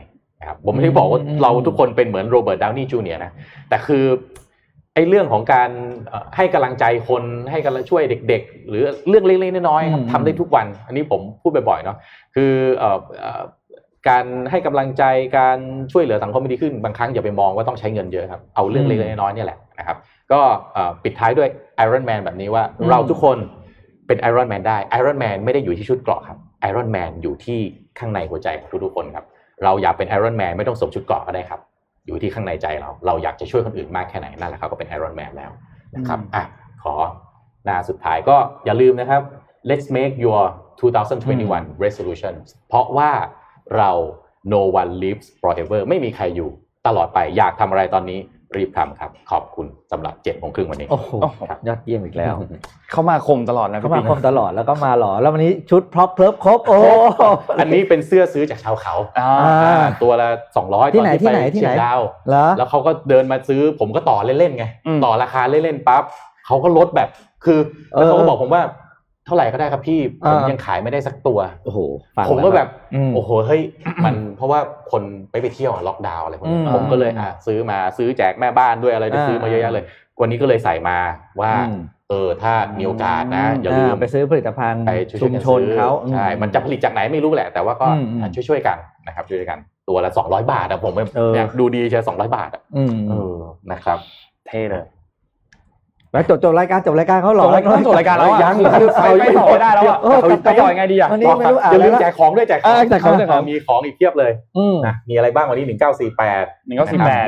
นะครับผมไม่ได้บอกว่าเราทุกคนเป็นเหมือนโรเบิร์ตดาวนี่จูเนียร์นะแต่คือไอ้เรื่องของการเอ่อให้กำลังใจคนให้กำลังช่วยเด็ก ๆ หรือเรื่องเล็กๆน้อยๆครับทำได้ทุกวัน อันนี้ผมพูดบ่อยๆเนาะคือเอ่อเอ่อ การให้กำลังใจการช่วยเหลือสังคมให้ดีขึ้นบางครั้งอย่าไปมองว่าต้องใช้เงินเยอะครับเอาเรื่องเล็กๆน้อยๆเนี่ยแหละนะครับก็เอ่อปิดท้ายด้วย Iron Man แบบนี้ว่าเราทุกคนเป็น Iron Man ได้ Iron Man ไม่ได้อยู่ที่ชุดเกราะครับ Iron Man อยู่ที่ข้างในหัวใจของทุกๆคนครับเราอยากเป็น Iron Man ไม่ต้องสวมชุดเกราะก็ได้ครับ อยู่ที่ข้างในใจเรา เราอยากจะช่วยคนอื่นมากแค่ไหนนั่นแหละครับก็เป็น Iron Man แล้วนะครับอะขอหน้าสุดท้ายก็อย่าลืมนะครับ let's make your 2021 resolution เพราะว่า เรา no one lives forever ไม่มีใครอยู่ตลอดไปอยากทำอะไรตอนนี้รีบทำครับ ขอบคุณสำหรับ7จ็ดโมงครึ่งวันนี้ โอ้โหโอ้โหยอดเยี่ยมอีกแล้ว เข้ามาคมตลอดนะเขาพี่มาปิ๊งครบตลอดแล้วก็มาหล่อแล้ววันนี้ชุดพร็อพเพลิบครบโอ้อันนี้เป็นเสื้อซื้อจากชาวเขาอ่าอ่าตัวละ200ที่ไหนตอที่ไหนปที่ไหน เชียงดาว เหรอ แล้วเขาก็เดินมาซื้อ ผมก็ต่อเล่นๆไง อืม ต่อราคาเล่นๆปั๊บเขาก็ลดแบบ คือแล้วเขาก็เออบอกผมว่า เท่าไหร่ก็ได้ครับพี่ผมอ่ายัยังขายไม่ได้สักตัวโอ้โหฟังผมก็แบบอืมโอ้โหเฮ้ยมันเพราะว่าคนไปไปเที่ยวอะล็อกดาวน์อะไรพวกนี้อืมผมก็เลยอะซื้อมาซื้อแจกแม่บ้านด้วยอะไรไปอ่าซื้อมาเยอะแยะเลยวันนี้ก็เลยใส่มาว่าอืมเออถ้ามีโอกาสนะอย่าลืมไปซื้อผลิตภัณฑ์ไปช่วยๆชุมกันชนซื้อเขาใช่มันจะผลิตจากไหนไม่รู้แหละ แต่ว่าก็อืมอืมช่วยๆกันนะครับช่วยๆกันตัวละ200บาทอะผมเอออยากดูดีใช่200บาทอะอืมเออนะครับ เท่เลย แล้วจบจบรายการจบรายการเขาหจล่อบรายการจบรายการแล้วอะยังคือไปไม่ต่อไม่ได้แล้วอะเออไปต่อยังไงดีอะวันนี้ไม่รู้อ่านอย่าลืมแล้วแจกของด้วยแจกขเอองอแจกของแจกของมีของอีกเพียบเลยอืมนะมีอะไรบ้างวันนี้ 1948หนึ่งเก้าสี่แปด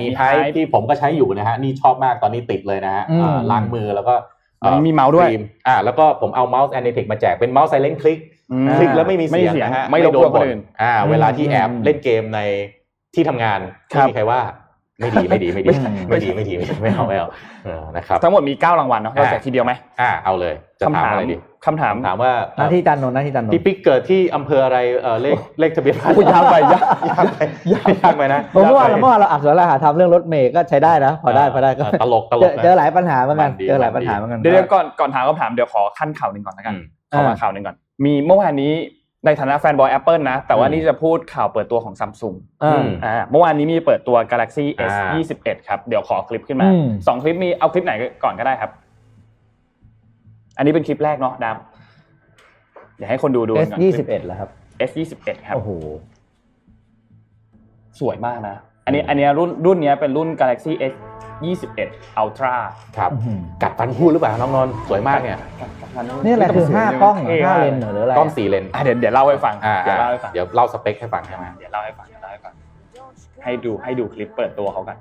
มีไทป์ที่ผมก็ใช้อยู่นะฮะนี่ชอบมากตอนนี้ติดเลยนะฮะอืมอ่าล้างมือแล้วก็อ่อวันนี้มีเมาส์ด้วยครีอ่าแล้วก็ผมเอาเมาส์แอน t เทคมาแจกเป็นเมาส์ไซเลนคลิกอืมคลิกแล้วไม่มีไม่เสีมียงเสียงนะฮะไม่รบโดกวนนคนบ่นอื่นอ่าเวลาที่แอบอืมเล่นเกมในที่ทำงานครัไม่บมีใครว่า ไม่ดีไม่ดีไม่ดีไม่ไม่ดีไม่ดีไม่ดีไม่เอาไม่เอาเออนะครับทั้งหมดมีเก้ารางวัลเนาะเราแจกทีเดียวไหมอ่าเอาเลยจะถามอะไรดีคำถามถามว่าหน้าที่จันนนท์หน้าที่จันนนพี่ท์ปิ๊กเกิดที่อำเภออะไรเออเลขเลขทะเบียนบ้านโอ้ยยากไปยากยากไปยากไปนะผมเมื่อวานเมื่อวานเราอัดสารหาทำเรื่องรถเมย์ก็ใช้ได้นะ พอได้พอได้ก็เตลกตลเจอกนะเจอหลายปัญหาเหมือนกันมันดีเจอหลายมันดีปัญหาเหมือนกันเดี๋ยวๆก่อนก่อนถามคำถามเดี๋ยวขอขั้นข่าวหนึ่งก่อนแล้วกันอืมขอมาอ่าข่าวหนึ่งก่อน มีเมื่อวานนี้ ในฐานะแฟนบอย Apple นะ แต่ว่าอืมนี่จะพูดข่าวเปิดตัวของซัมซุงอ่าอืมอ่าเมื่อวานนี้มีเปิดตัว Galaxy S อ่า21ครับ เดี๋ยวขอคลิปขึ้นมาอืมสองคลิปมีเอาคลิปไหนก่อนก็ได้ครับ อันนี้เป็นคลิปแรกเนาะดามเดี๋ยวให้คนดูดูเอกันสก่อนยี่สิบเอ็ดเหรอครับ S 21ครับโอ้โหสวยมากนะ อันนี้อันเนี้ยรุ่นรุ่นเนี้ยเป็นรุ่น Galaxy S 21 Ultra ครับอื้อหือกัดฟันพูดหรือเปล่าน้องนนท์สวยมากเนี่ยนี่แหละคือห้ากล้องเหรอท่ห้าเลนมเหรอหรืออะไรกล้องสี่เลนอะเดี๋ยวเดี๋ยวเล่าให้ฟังอ่าเดี๋ยวเล่าให้ฟังเดี๋ยวเล่าสเปคให้ฟังใช่ไหมเดี๋ยวเล่าให้ฟังเดี๋ยวเล่าให้ฟังให้ดูให้ดูคลิปเปิดตัวเขากัน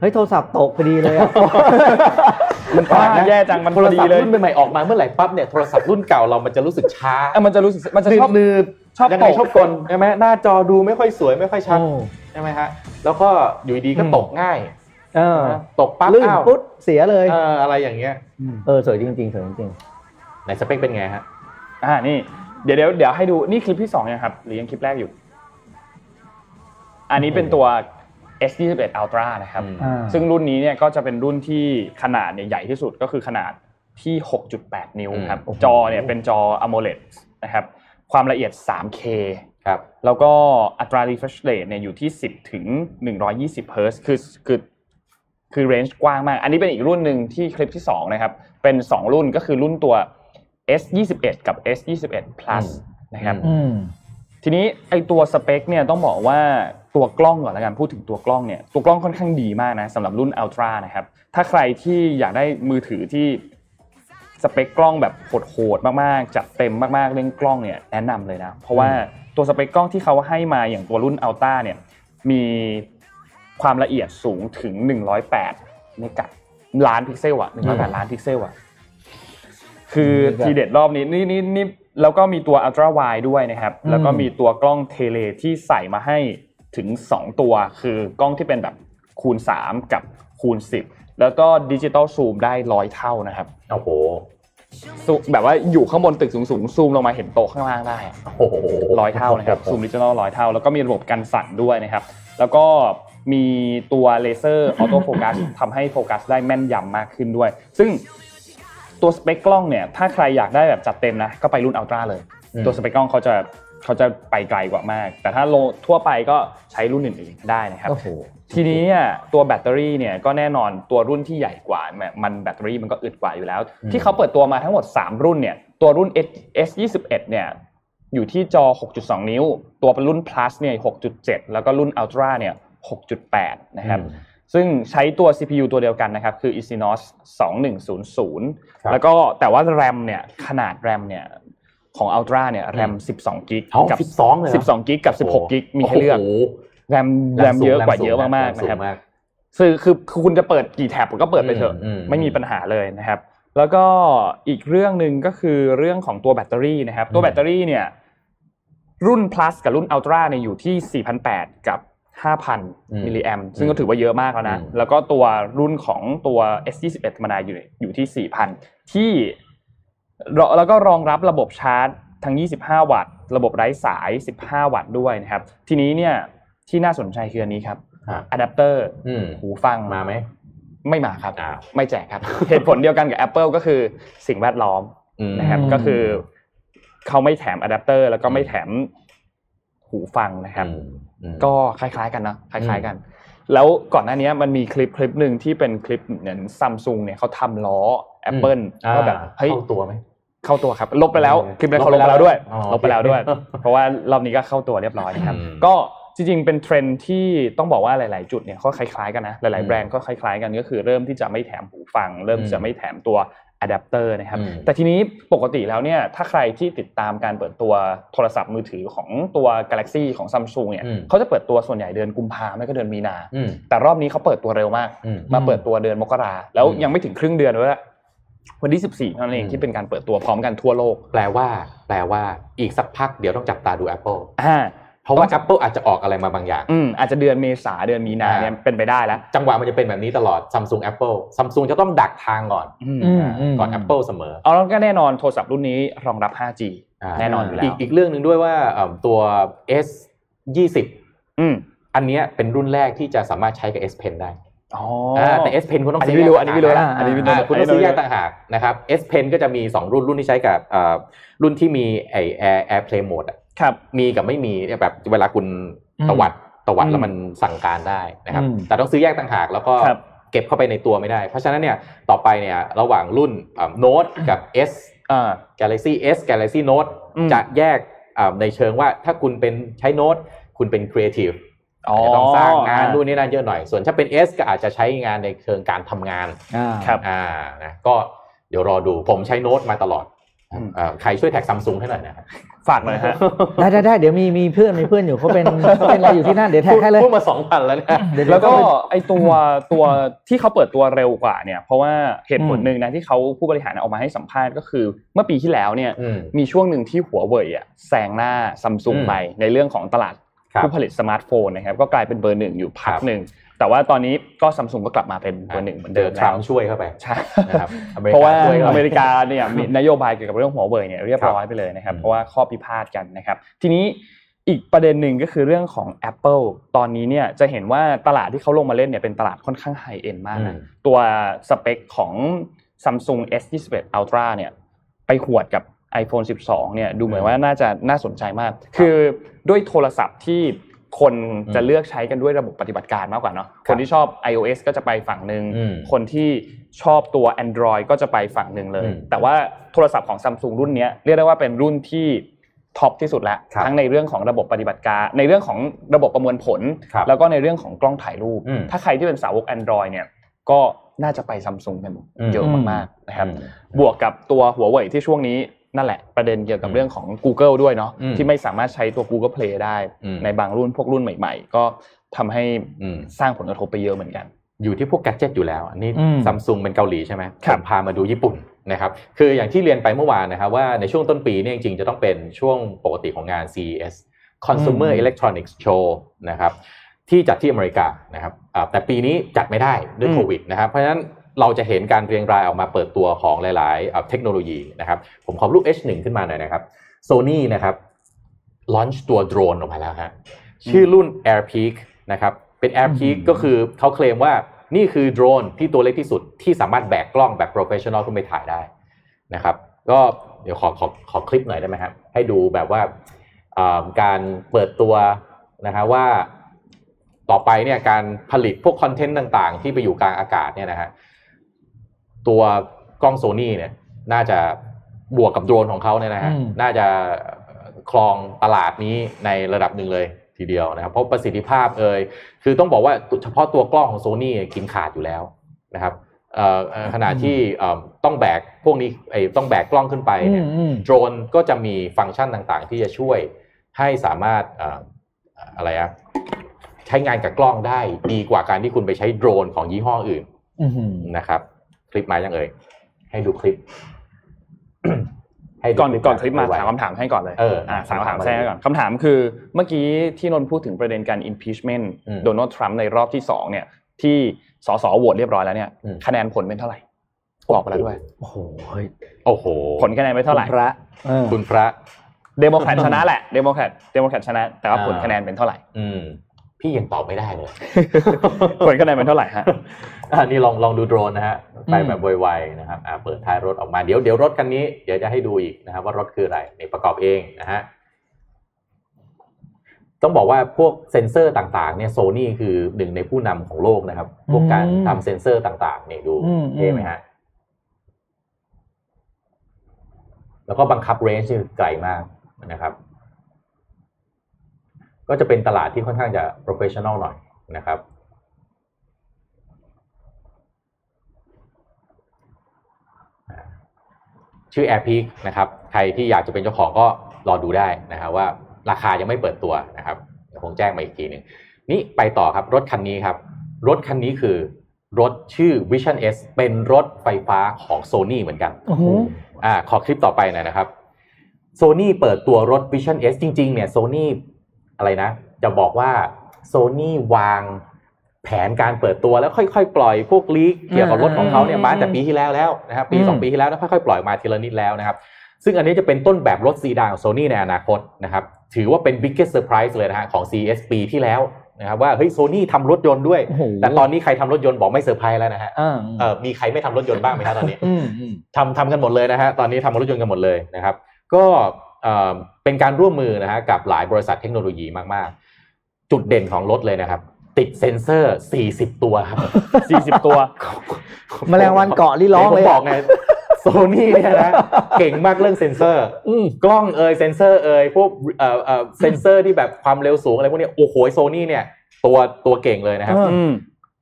เฮ้ยโทรศัพท์ตกพอดีเลยอะมันพลาดนะแย่จังมันโทพรอดีศัพท์เลยรุ่นใหม่ๆออกมาเมื่อไหร่ปั๊บเนี่ยโทรศัพท์รุ่นเก่าเรามันจะรู้สึกช้าอะมันจะรู้สึกมันจะชอบนืดชอบยังไงตกชอบกลใช่ไหมหน้าจอดูไม่ค่อยสวยไม่ค่อยชัดโอ้ ใช่ไหมฮะแล้วก็อยู่ดีๆก็อืมตกง่ายเออนะตกปั๊บลื่นอ้าวปุ๊บเสียเลยเอออะไรอย่างเงี้ยเออสวยจริงๆสวยจริงในสเปคเป็นไงฮะอ่านี่เดี๋ยวเดี๋ยวเดี๋ยวให้ดูนี่คลิปที่สองยังครับหรือยังคลิปแรกอยู่ อันนี้เป็นตัว S21 Ultra นะครับอืมอ่าซึ่งรุ่นนี้เนี่ยก็จะเป็นรุ่นที่ขนาดเนี่ยใหญ่ที่สุดก็คือขนาดที่ 6.8 นิ้วครับอืมจอเนี่ยเป็นจอ AMOLED นะครับ ความละเอียด 3K ครับแล้วก็อัตรา refresh rate เนี่ยอยู่ที่ 10 ถึง 120 Hz คือคือคือเรนจ์กว้างมาก อันนี้เป็นอีกรุ่นหนึ่งที่คลิปที่ 2 นะครับ เป็น 2 รุ่นก็คือรุ่นตัว S21 กับ S21 plus นะครับๆอืมทีนี้ไอตัวสเปคเนี่ยต้องบอกว่าตัวกล้องก่อนแล้วกันพูดถึงตัวกล้องเนี่ยตัวกล้องค่อนข้างดีมากนะสำหรับรุ่น Ultra นะครับ ถ้าใครที่อยากได้มือถือที่สเปคกล้องแบบโหดๆมากๆ จัดเต็มมากๆเรื่องกล้องเนี่ยแนะนำเลยนะ เพราะว่า ตัวสเปคกล้องที่เขาให้มาอย่างตัวรุ่น Ultra เนี่ยมีความละเอียดสูงถึง 108เมกะล้านพิกเซลอะ108ล้านพิกเซลอะคือนี่ก็ทีเด็ดรอบนี้นี่นี่นี่แล้วก็มีตัว Ultra Wide ด้วยนะครับอืมแล้วก็มีตัวกล้อง tele ที่ใส่มาให้ถึง 2 ตัว คือกล้องที่เป็นแบบคูณ 3 กับคูณ 10 แล้วก็ digital zoom ได้ร้อยเท่านะครับ โอ้โห ซูแบบว่าอยู่ข้างบนตึกสูงๆซูมลงมาเห็นโต๊ะข้างล่างได้อะโอ้โหร้อยเท่านะครับ zoom digital ร้อยเท่า แล้วก็มีระบบกันสั่นด้วยนะครับ แล้วก็มีตัว laser auto focus ทำให้โฟกัสได้แม่นยำมากขึ้นด้วย ซึ่งตัวสเปคกล้องเนี่ยถ้าใครอยากได้แบบจัดเต็มนะก็ไปรุ่น Ultra เลยอืมตัวสเปคกล้องเขาจะ เขาจะไปไกลกว่ามาก แต่ถ้าลงทั่วไปก็ใช้รุ่นอื่นๆได้นะครับโอ้โหทีนี้เนี่ยตัวแบตเตอรี่เนี่ยก็แน่นอนตัวรุ่นที่ใหญ่กว่า มันมันแบตเตอรี่มันก็อึดกว่าอยู่แล้วอืมที่เขาเปิดตัวมาทั้งหมด 3 รุ่นเนี่ยตัวรุ่น S S21 เนี่ยอยู่ที่จอ 6.2 นิ้ว ตัวเป็นรุ่น plus เนี่ย 6.7 แล้วก็รุ่น ultra เนี่ย 6.8 นะครับอืมซึ่งใช้ตัว CPU ตัวเดียวกันนะครับ คือ Exynos 2100ครับแล้วก็แต่ว่า RAM เนี่ย ขนาด RAM เนี่ย ของ Ultra เนี่ย RAM 12 กิกเอากั12เลยเหรอ12 กิกกับ 16 กิกมีให้เลือกโโห RAM แร RAM สูงเยอะกว่าแรสูงเยอะมากแรๆนะครับสูงมากคือคือคือคุณจะเปิดกี่แท็บก็เปิดไปเถอะอืมอืมไม่มีปัญหาเลยนะครับ แล้วก็อีกเรื่องหนึ่งก็คือเรื่องของตัวแบตเตอรี่นะครับ ตัวแบตเตอรี่เนี่ยรุ่น plus กับรุ่น ultra เนี่ยอยู่ที่ 4,800 กับ 5,000 มิลลิแอมซึ่งก็ถือว่าเยอะมากแล้วนะ แล้วก็ตัวรุ่นของตัว S21 ธรรมดาอยู่อยู่ที่ 4,000 ที่ แล้วก็รองรับระบบชาร์จทั้ง 25 วัตต์ ระบบไร้สาย 15 วัตต์ด้วยนะครับ ทีนี้เนี่ยที่น่าสนใจคืออันนี้ครับฮะอะแดปเตอร์อืมหูฟังมาไหม ไม่มาครับอ้าวไม่แจกครับ เหตุผลเดียวกันกับ Apple ก็คือสิ่งแวดล้อมอืมนะครับอืมก็คือเขาไม่แถมอะแดปเตอร์แล้วก็ไม่แถมหูฟังนะครับอืมอืมก็คล้ายๆกันเนาะคล้าย ๆกันแล้วก่อนหน้านี้มันมีคลิปคลิปหนึ่งที่เป็นคลิปเหมือนซัมซุงเนี่ยเขาทำล้อ Apple อ่าว่าแบบเฮ้ยเข้าตัวไหม เข้าตัวครับ ลบไปแล้วเออคลิปนั้นเขาลลบบไปไปแล้แล้ววด้วยอ๋อลบไปแล้วด้วยโอเคเพราะว่ารอบนี้ก็เข้าตัวเรียบร้อยนะครับอืมก็จริงๆ เป็นเทรนด์ที่ต้องบอกว่าหลาย ๆ จุดเนี่ยก็คล้ายๆกันนะหอืลายมๆแบรนด์ก็คล้ายๆ กันก็คือเริ่มที่จะไม่แถมหูฟัง เริ่มอืมจะไม่แถมตัวอะแดปเตอร์นะครับอืมแต่ทีนี้ปกติแล้วเนี่ยถ้าใครที่ติดตามการเปิดตัวโทรศัพท์มือถือของตัว Galaxy ของ Samsung เนี่ยอืมเขาจะเปิดตัวส่วนใหญ่เดือนกุมภาไม่ก็เดือนมีนาอืมแต่รอบนี้เขาเปิดตัวเร็วมากอืมมาเปิดตัวเดือนมกราแล้วอืมยังไม่ถึงครึ่งเดือนเลย วันที่14เท่านั้นเองอืมที่เป็นการเปิดตัวพร้อมกันทั่วโลก แปลว่า แปลว่าอีกสักพักเดี๋ยวต้องจับตาดู Apple อ่าเพราะว่า Apple อาจจะออกอะไรมาบางอย่าง อืมอาจจะเดือนเมษาเดือนมีนาเนี่ยอ่าเป็นไปได้แล้ว จังหวะมันจะเป็นแบบนี้ตลอด Samsung Apple Samsung จะต้องดักทางก่อนอืมอืมอืมก่อน Apple เสมอ เอาแล้วก็แน่นอนโทรศัพท์รุ่นนี้รองรับ 5G าแน่นอนอยู่แล้วกอีกเรื่องหนึ่งด้วยว่าเอิ่มตัว S 20อืมอันเนี้ยเป็นรุ่นแรกที่จะสามารถใช้กับ S Pen ได้อ๋ออ่า แต่ S Pen คุณต้องอันซื้นี้อไม่รู้แยกอันนี้ไม่รู้ต่างละหากอันนี้ไม่รู้อ่าคุณต้องซื้อแยกนต่างหากนะครับ S Pen ก็จะมี 2 รุ่นรุ่นที่ใช้กับเอ่อรุ่นที่มีไอ Air AirPlay Mode อะครับมีกับไม่มีเนี่ยแบบเวลาคุณอืมตวัดตวัดอืมแล้วมันสั่งการได้นะครับอืมแต่ต้องซื้อแยกต่างหากแล้วก็ครับเก็บเข้าไปในตัวไม่ได้ เพราะฉะนั้นเนี่ยต่อไปเนี่ยระหว่างรุ่นโน้ตกับ S อ่า Galaxy S Galaxy Note อืมจะแยกอ่าในเชิงว่าถ้าคุณเป็นใช้โน้ตคุณเป็นครีเอทีฟอ๋อจะ ต้องสร้างงานนู่นนี่นั่นเยอะหน่อย ส่วนถ้าเป็น S ก็อาจจะใช้งานในเชิงการทำงานอ่าครับอ่านะก็เดี๋ยวรอดูผมใช้โน้ตมาตลอดอืมเอ่อใครช่วย tag ซัมซุงให้หน่อยนะครับฝากหน่อยฮะได้ได้ได้เดี๋ยวมีมีเพื่อนมีเพื่อนอยู่เขาเป็นเขาเป็นอะไรอยู่ที่นั่นเดี๋ยวแท็กให้เลยพูดมาสองพันแล้วเนี่ยเดี๋ยวแล้วก็เดี๋ยไอตัวตัวที่เขาเปิดตัวเร็วกว่าเนี่ย เพราะว่าเหตุผลอืมหนึ่งนะที่เขาผู้บริหารออกมาให้สัมภาษณ์ก็คือ เมื่อปีที่แล้วเนี่ยอืมมีช่วงหนึ่งที่หัวเว่ยอะแซงหน้าซัมซุงอืมไปในเรื่องของตลาดครับ ผู้ผลิตสมาร์ทโฟนนะครับก็กลายเป็นเบอร์หนึ่งอยู่พักครับหนึ่งแต่ว่าตอนนี้ก็ซัมซุงก็กลับมาเป็นเบอร์หนึ่งเหมือนเจเดิอมทรัแล้มวป์ช่วยเข้าไปใช่นะครับอเมริเพราะกาว่าช่วยเข้าอไปเมริกาเนี่ยมีนโยบายเกี่ยวกับเรื่องหัวเว่ยเนี่ยเรียบร้อยไปเลยนะครับอืมเพราะว่าข้อพิพาทกันนะครับ ทีนี้อีกประเด็นหนึ่งก็คือเรื่องของ Apple ตอนนี้เนี่ยจะเห็นว่าตลาดที่เขาลงมาเล่นเนี่ยเป็นตลาดค่อนข้างไฮเอ็นมากนะอืมตัวสเปคของ Samsung S21 Ultra เนี่ยไปขวดกับ iPhone 12 เนี่ยดูเหมือนว่าน่าจะน่าสนใจมาก คือด้วยโทรศัพท์ที่คนจะเลือกใช้กันด้วยระบบปฏิบัติการมากกว่าเนาะคนที่ชอบ iOS ก็จะไปฝั่งหนึ่งอืมคนที่ชอบตัว Android ก็จะไปฝั่งหนึ่งเลยอืมแต่ว่าโทรศัพท์ของ Samsung รุ่นเนี้ยเรียกได้ว่าเป็นรุ่นที่ท็อปที่สุดแล้วครับทั้งในเรื่องของระบบปฏิบัติการ ในเรื่องของระบบประมวลผลครับแล้วก็ในเรื่องของกล้องถ่ายรูปอืมถ้าใครที่เป็นสาวก Android เนี่ยก็น่าจะไปซัมซุงกันอืมเยอะมากๆนะครับอืมบวกกับตัวหัวเว่ยที่ช่วงนี้ นั่นแหละประเด็นเกี่ยวกับอืมเรื่องของ Google ด้วยเนาะอืมที่ไม่สามารถใช้ตัว Google Play ได้อืมในบางรุ่นพวกรุ่นใหม่ ๆ ก็ทำให้อืมสร้างผลกระทบไปเยอะเหมือนกัน อยู่ที่พวกแกดเจิตอยู่แล้ว อันนี้อืมซัมซุงเป็นเกาหลีใช่ไหมครับผมพามาดูญี่ปุ่นนะครับคืออย่างที่เรียนไปเมื่อวานนะครับว่าในช่วงต้นปีเนี่ยจริงๆจะต้องเป็นช่วงปกติของงาน CES Consumer อืม Electronics Show นะครับที่จัดที่อเมริกานะครับอ่าแต่ปีนี้จัดไม่ได้ด้วยอืมโควิดนะครับเพราะฉะนั้น เราจะเห็นการเรียงรายออกมาเปิดตัวของหลายๆอ่าเทคโนโลยีนะครับ ผมขอรูป H1 ขึ้นมาหน่อยนะครับ Sony นะครับลอนช์ตัวโดรนออกมาแล้วฮะชื่อรุ่น Air Peak นะครับเป็น Air Peak อืมก็คือเขาเคลมว่านี่คือโดรนที่ตัวเล็กที่สุดที่สามารถแบกกล้องแบบ professional ขึ้นไปถ่ายได้นะครับ ก็เดี๋ยวขอขอขอคลิปหน่อยได้ไหมครับให้ดูแบบว่าอ่าการเปิดตัวนะครับว่าต่อไปเนี่ยการผลิตพวกคอนเทนต์ต่างๆ ที่ไปอยู่กลางอากาศเนี่ยนะฮะ ตัวกล้องโซนี่เนี่ยน่าจะบวกกับโดรนของเขาเนี่ยนะฮะอืมน่าจะครองตลาดนี้ในระดับหนึ่งเลยทีเดียวนะครับเพราะประสิทธิภาพเอ่ยคือต้องบอกว่าเฉพาะตัวกล้องของโซนี่กินขาดอยู่แล้วนะครับเอ่อเอ่อขณะที่เอ่อต้องแบกพวกนี้ไอ้ต้องแบกกล้องขึ้นไปเนี่ยอืมอืมโดรนก็จะมีฟังก์ชันต่างๆ ที่จะช่วยให้สามารถเอ่ออะไรอะใช้งานกับกล้องได้ดีกว่าการที่คุณไปใช้โดรนของยี่ห้ออื่นอื้อหือนะครับ คลิปมายังเอ่ยให้ดูคลิป ให้ดูก่อนก่อนคลิปมาไว้ถามคำถามให้ก่อนเลยเออสามคำถามถามมาแทรกไว้ก่อนคำถามคือ เมื่อกี้ที่นนท์พูดถึงประเด็นการ impeachment อืมโดนัลด์ทรัมป์ในรอบที่สองเนี่ย ที่สสโหวตเรียบร้อยแล้วเนี่ยอืมคะแนนผลเป็นเท่าไหร่บอกไปแล้วด้วย โอ้โหเฮ้ยโอ้โห ผลคะแนนเป็นเท่าไหร่พระเออคุณพระเดโมแครตชนะแหละเดโมแครตเดโมแครตชนะ แต่ว่าผลอ่าคะแนนเป็นเท่าไหร่ อืม พี่ยังตอบไม่ได้เลยผลคะแนนเป็นเท่าไหร่ฮะอันนี้ลองลองดูโดรนนะฮะไปแบบไวๆนะครับอ่าเปิดท้ายรถออกมาเดี๋ยวเดี๋ยวรถคันนี้เดี๋ยวจะให้ดูอีกนะครับว่ารถคืออะไรนี่ประกอบเองนะฮะต้องบอกว่าพวกเซ็นเซอร์ต่างๆเนี่ยโซนี่คือหนึ่งในผู้นำของโลกนะครับ พวกการอืมทำเซ็นเซอร์ต่างๆเนี่ยดูอืมเท่ไหมฮะแล้วก็บังคับ range ไกลมากนะครับ ก็จะเป็นตลาดที่ค่อนข้างจะ professional หน่อยนะครับ ชื่อ Air Peak นะครับ ใครที่อยากจะเป็นเจ้าของก็รอดูได้นะครับว่าราคายังไม่เปิดตัวนะครับเดี๋ยวคงแจ้งมาอีกทีหนึ่งนี่ไปต่อครับรถคันนี้ครับ รถคันนี้คือรถชื่อ Vision S เป็นรถไฟฟ้าของ Sony เหมือนกันโอ้โหอ่าขอคลิปต่อไปหน่อยนะครับ Sony เปิดตัวรถ Vision S จริงๆเนี่ย Sony อะไรนะ จะบอกว่า Sony วางแผนการเปิดตัวแล้วค่อยๆ ปล่อยพวกลีกเกี่ยวกับรถของเขาเนี่ยอืมมาตั้งแต่ปีที่แล้วแล้วนะครับปีอืมสองปีที่แล้วแล้วค่อยๆ ปล่อยมาทีละนิดแล้วนะครับ ซึ่งอันนี้จะเป็นต้นแบบรถซีดานของ Sony ในอนาคตนะครับถือว่าเป็น biggest surprise เลยนะฮะของ CES ปีที่แล้วนะครับว่าเฮ้ย Sony ทำรถยนต์ด้วยโอ้โหแต่ตอนนี้ใครทำรถยนต์บอกไม่เซอร์ไพรส์แล้วนะฮะอ่าเออมีใครไม่ทำรถยนต์บ้างไหมครับตอนนี้อืมอืมทำทำกันหมดเลยนะฮะตอนนี้ทำรถยนต์กันหมดเลยนะครับ ก็ เอ่อเป็นการร่วมมือนะฮะกับหลายบริษัทเทคโนโลยีมาก ๆ จุดเด่นของรถเลยนะครับ ติดเซ็นเซอร์ 40 ตัวครับ 40 ตัวแมลงวันเกาะนี่ร้องเลยผมบอกไงโซนี่เนี่ยนะเก่งมากเรื่องเซ็นเซอร์อืมกล้องเอยเซ็นเซอร์เอยพวกเอ่อเอ่อเซ็นเซอร์ที่แบบความเร็วสูงอะไรพวกเนี้ยโอ้โหโซนี่เนี่ย ตัวตัวเก่งเลยนะครับเอออืม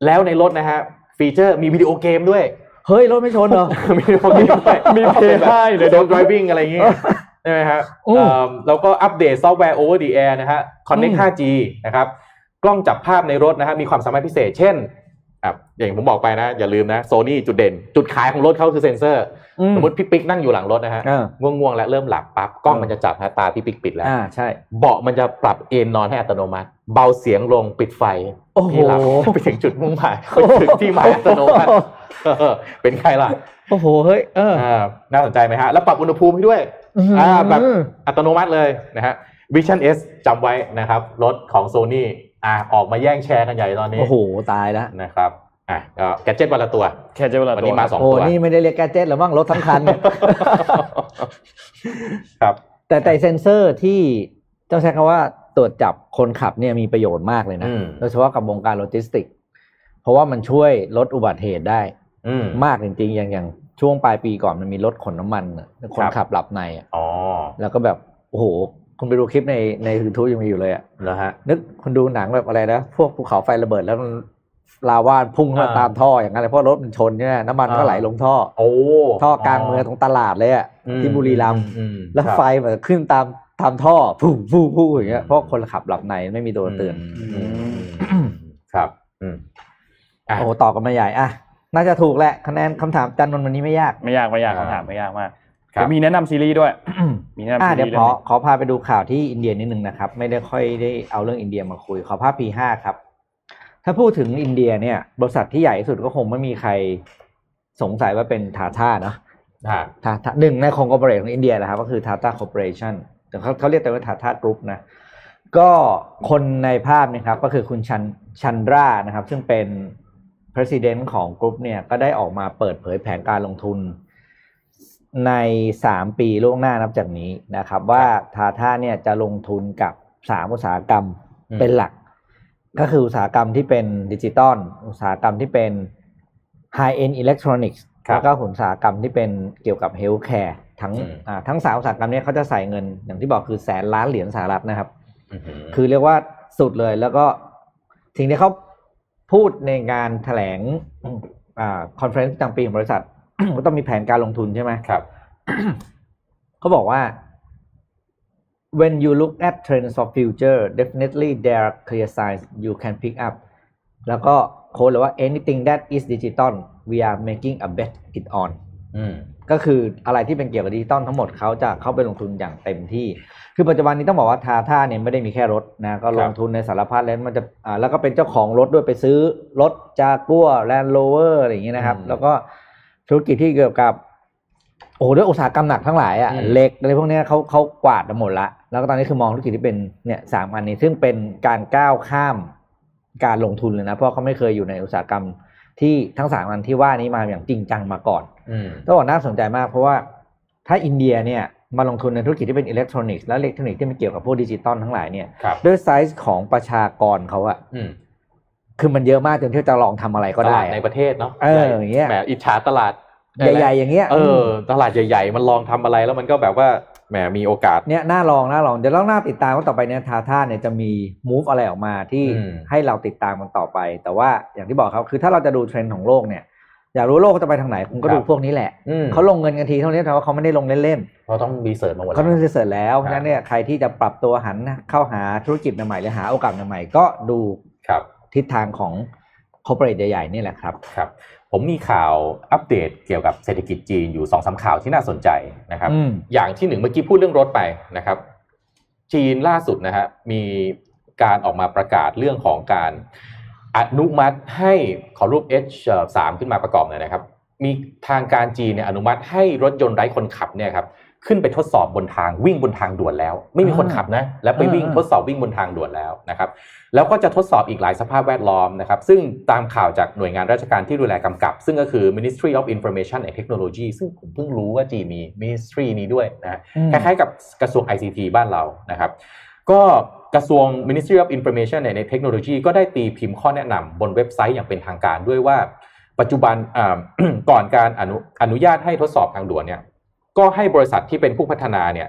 แล้วในรถนะฮะ feature มี video game ด้วย เฮ้ย รถไม่ชนเหรอ มีพวกนี้ด้วยมีเพย์ให้เลยโดน driving อะไรอย่างงี้ ใช่ไหมฮะอืมเอ่อแล้วก็อัปเดตซอฟต์แวร์ over the air นะฮะ connect อืม 5G นะครับ กล้องจับภาพในรถนะฮะ มีความสามารถพิเศษ เช่นอะอย่างผมบอกไปนะ อย่าลืมนะโซนี่จุดเด่น จุดขายของรถเขาคือเซ็นเซอร์อืสมมติพี่ปิ๊กนั่งอยู่หลังรถนะฮะเออง่วงๆ แล้วเริ่มหลับปั๊บ กล้องมันจะจับนะตาพี่ปิ๊กปิดแล้วอ่าใช่ เบาะมันจะปรับเอนนอนให้อัตโนมัติ เบาเสียงลงปิดไฟโอ้โหพี่หลับไปถึงจุดมุ่งหมายไปถึงที่หมายอัตโนมัติเออเป็นใครล่ะโอ้โหเฮ้ยเอออ่าน่าสนใจไหมฮะแล้วปรับอุณหภูมิให้ด้วย อ่าแบบอัตโนมัติเลยนะฮะ Vision S จำไว้นะครับ รถของ Sony อ่าออกมาแย่งแชร์กันใหญ่ตอนนี้ โอ้โห ตายแล้วนะครับอะก็แกดเจ็ตวันละตัวแค่จะเวลาวันตันี้วมาสองโอ้ตัวนี่ไม่ได้เรียกแกดเจ็ตหรือมั้งรถทั้งคันเนี่ยครับ แต่แต่เซนเซอร์ที่ต้องใช้คำว่าตรวจจับคนขับเนี่ยมีประโยชน์มากเลยนะอืมโดยเฉพาะกับวงการโลจิสติกส์เพราะว่ามันช่วยลดอุบัติเหตุได้อืมมากจริงๆ อย่างอย่าง ช่วงปลายปีก่อนมันมีรถขนน้ำมันน่ะคนครับขับหลับในอะอ๋อแล้วก็แบบโอ้โหคุณไปดูคลิปในในยูทูบยังมีอยู่เลยอะแล้วฮะนึกคุณดูหนังแบบอะไรนะพวกภูเขาไฟระเบิดแล้วมันลาวาพุ่งเข้ามาอ่าตามท่ออย่างนั้นเลยเพราะรถมันชนเนี่ยน้ำมันก็อ่าไหลลงท่อโอ้ท่อกลางเมืองตรงตลาดเลยอะอืมที่บุรีรัมย์อืมแล้วครับไฟมันขึ้นตามตามท่อพุ่งพุ่งพุ่งอย่างเงี้ยเพราะคนขับหลับในไม่มีตัวเตือนอืมครับอืมอะโอ้โหต่อกันมาใหญ่อะ น่าจะถูกแหละคะแนนคำถามจันนนท์วันนี้ไม่ยากไม่ยากไม่ยากอ่าคำถามไม่ยากมากครับ เดี๋ยวมีแนะนำซีรีส์ด้วย มีแนะนำอ่าซีเดี๋ยรีวส์ขอเรื่องหนึ่งขอพาไปดูข่าวที่อินเดียนิดนึงนะครับ ไม่ได้ค่อยได้เอาเรื่องอินเดียมาคุย ขอภาพ P5 ครับ ถ้าพูดถึงอินเดียเนี่ย บริษัทที่ใหญ่ที่สุดก็คงไม่มีใครสงสัยว่าเป็นทาท่าเนาะ อะทาท่าหนึ่งในคอง corporate ของอินเดียนะครับก็คือทาท่า corporation แต่เขาเขาเรียกแต่ว่าทาท่ากรุ๊ปนะ ก็คนในภาพเนะครับก็คือคุณชันชันรานะครับ ซึ่งเป็น president ของกรุ๊ปเนี่ยก็ได้ออกมาเปิดเผยแผนการลงทุนในสามปีล่วงหน้านับจากนี้นะครับ ว่าทาท่าเนี่ยจะลงทุนกับสามอุตสาหกรรมอืมเป็นหลัก ก็คืออุตสาหกรรมที่เป็นดิจิตอลอุตสาหกรรมที่เป็น High End Electronics ครับแล้วก็อุตสาหกรรมที่เป็นเกี่ยวกับ Healthcare ทั้งอืมอ่าทั้งสามอุตสาหกรรมเนี้เขาจะใส่เงินอย่างที่บอกคือแสนล้านเหรียญสหรัฐนะครับอืมคือเรียกว่าสุดเลยแล้วก็สิ่งที่เขา พูดในงานแถลงอ่า conference ประจำปีของบริษัท ก็ต้องมีแผนการลงทุนใช่ไหมครับเขาบอกว่า when you look at trends of future definitely there are clear signs you can pick up แล้วก็ quote เลยว่า anything that is digital we are making a bet on อืม ก็คืออะไรที่เป็นเกี่ยวกับดิจิตอลทั้งหมดเขาจะเข้าไปลงทุนอย่างเต็มที่ คือปัจจุบันนี้ต้องบอกว่าทาท่าเนี่ยไม่ได้มีแค่รถนะก็ลงทุนในสารพัดแล้วมันจะอ่าแล้วก็เป็นเจ้าของรถด้วยไปซื้อรถจากัวแลนด์โรเวอร์อะไรอย่างเงี้ยนะครับ อืมแล้วก็ธุรกิจที่เกี่ยวกับ โอ้โหด้วยอุตสาหกรรมหนักทั้งหลายอะอืมเหล็กอะไรพวกเนี้ยเขาเขากวาดมาหมดละแล้วก็ตอนนี้คือมองธุรกิจที่เป็นเนี่ยสามอันนี้ซึ่งเป็นการก้าวข้ามการลงทุนเลยนะเพราะเขาไม่เคยอยู่ในอุตสาหกรรมที่ทั้งสามอันที่ว่านี้มาอย่างจริงจังมาก่อนอืม ต้องบอกน่าสนใจมากเพราะว่าถ้าอินเดียเนี่ยมาลงทุนในธุรกิจที่เป็นอิเล็กทรอนิกส์และอิเล็กทรอนิกส์ที่มันเกี่ยวกับพวกดิจิตอลทั้งหลายเนี่ยครับด้วยไซส์ของประชากรเขาอะอืมคือมันเยอะมากจนที่จะลองทำอะไรก็ได้ตลาดอะในประเทศเนาะเอออย่างเงี้ยแหมอิจฉาตลาดใหญ่ๆอย่างเงี้ยเออตลาดใหญ่ๆมันลองทำอะไรแล้วมันก็แบบว่าแหมมีโอกาสเนี่ยน่าลองน่าลองเดี๋ยวเราน่าติดตามว่าต่อไปเนี่ยทาท่าเนี่ยจะมี move อะไรออกมาที่อืมให้เราติดตามมันต่อไป แต่ว่าอย่างที่บอกครับคือถ้าเราจะดูเทรนด์ของโลกเนี่ย อยากรู้โลกเขาจะไปทางไหนคุณก็ดูพวกนี้แหละอืมเขาลงเงินกันทีเท่านี้แต่ว่าเขาไม่ได้ลงเล่นๆเพราะต้อง research มาหมดเขาต้องแล้ว research แล้วเพราะฉะนั้นเนี่ยใครที่จะปรับตัวหันเข้าหาธุรกิจใหม่ๆหรือหาโอกาสใหม่ๆก็ดูครับทิศทางของ corporate ใหญ่ๆนี่แหละครับครับ ผมมีข่าวอัปเดตเกี่ยวกับเศรษฐกิจจีนอยู่สองสามข่าวที่น่าสนใจนะครับอืมอย่างที่หนึ่งเมื่อกี้พูดเรื่องรถไปนะครับ จีนล่าสุดนะฮะมีการออกมาประกาศเรื่องของการ อนุมัติให้ขอรูป H3 ขึ้นมาประกอบหน่อยนะครับ มีทางการจีนเนี่ยอนุมัติให้รถยนต์ไร้คนขับเนี่ยครับขึ้นไปทดสอบบนทางวิ่งบนทางด่วนแล้ว ไม่มีคนขับนะ แล้วไปวิ่งอ่าทดสอบวิ่งบนทางด่วนแล้วนะครับ แล้วก็จะทดสอบอีกหลายสภาพแวดล้อมนะครับ ซึ่งตามข่าวจากหน่วยงานราชการที่ดูแลกำกับ ซึ่งก็คือ Ministry of Information and Technology ซึ่งผมเพิ่งรู้ว่าจีนมี Ministry นี้ด้วยนะฮะอืมคล้ายๆกับกระทรวง ICT บ้านเรานะครับ ก็ กระทรวง Ministry of Information and Technology ก็ได้ตีพิมพ์ข้อแนะนำบนเว็บไซต์อย่างเป็นทางการด้วยว่า ปัจจุบันอ่าก่อนการอนุอนุญาตให้ทดสอบทางด่วนเนี่ยก็ให้บริษัทที่เป็นผู้พัฒนาเนี่ย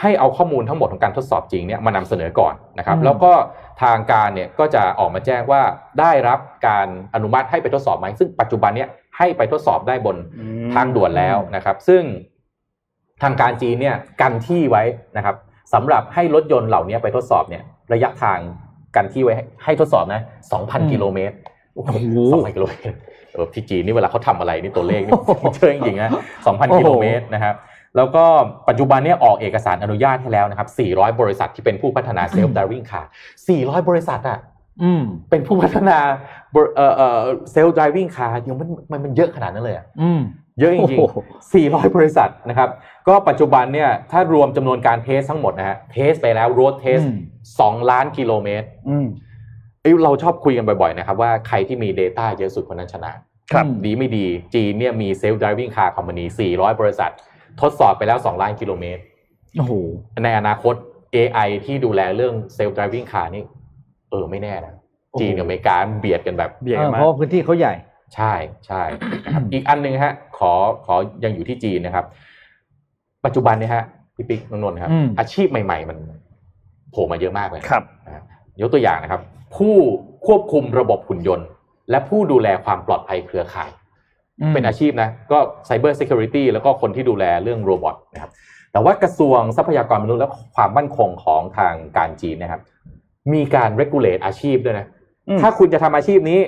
ให้เอาข้อมูลทั้งหมดของการทดสอบจริงเนี่ยมานำเสนอก่อนนะครับอืมแล้วก็ทางการเนี่ยก็จะออกมาแจ้งว่าได้รับการอนุมัติให้ไปทดสอบไหมซึ่งปัจจุบันเนี่ยให้ไปทดสอบได้บนอืมทางด่วนแล้วนะครับ ซึ่งทางการจีนเนี่ยกันที่ไว้นะครับ สำหรับให้รถยนต์เหล่านี้ไปทดสอบเนี่ย ระยะทางกันที่ไว้ให้ให้ทดสอบนะอืม2,000กิโลเมตรโอ้โหสองพันกิโลเมตรเออที่จีนนี่เวลาเขาทำอะไรนี่ตัวเลขนี่เชิงจริงๆนะ2,000กิโลเมตรนะครับแล้วก็ปัจจุบันเนี้ออกเอกสารอนุญาตให้แล้วนะครับ 400 บริษัทที่เป็นผู้พัฒนาเซลฟ์ด i วิ่งคาร์400 บริษัทอะอืมเป็นผู้พัฒนาบริเอ่อเอ่อเซลฟ์ด i วิ่งคาร์เดี๋ยวมันมันมันเยอะขนาดนั้นเลยอะอืม เยอะจริงโอ้โหๆ400 บริษัทนะครับ ก็ปัจจุบันเนี่ยถ้ารวมจำนวนการเทสทั้งหมดนะฮะเทสไปแล้วร a ดเทสอืม2ล้านกิโลเมตรอืมเอ้ยเราชอบคุยกันบ่อยๆนะครับว่าใครที่มี Data เยอะสุดคนนั้นชนะครับดีไม่ดีจีนเนี่ยมี Self Driving Car Company 400 บริษัท ทดสอบไปแล้ว 2 ล้านกิโลเมตรโอ้โหในอนาคต AI ที่ดูแลเรื่อง Self Driving Car นี่ เออไม่แน่นะโอ้โหจีนกับอเมริกาเบียดกันแบบเบียดเอกัอนเพมากราะว่าพื้นที่เขาใหญ่ ใช่ใช่อีกอันหนึ่งฮะ ขอขอยังอยู่ที่จีนนะครับ ปัจจุบันเนี่ยฮะพี่ปิ๊กนนท์ครับอืมอาชีพใหม่ ๆ มันโผล่มาเยอะมากเลยครับนะฮะยกตัวอย่างนะครับ ผู้ควบคุมระบบหุ่นยนต์ และผู้ดูแลความปลอดภัยเครือข่ายมเป็นอาชีพนะก็ Cyber Security แล้วก็คนที่ดูแลเรื่องโรบอทนะครับ แต่ว่ากระทรวงทรัพยากรมนุษย์และความมั่นคงของทางการจีนนะครับ มีการ regulate อาชีพด้วยนะอืมถ้าคุณจะทำอาชีพนี้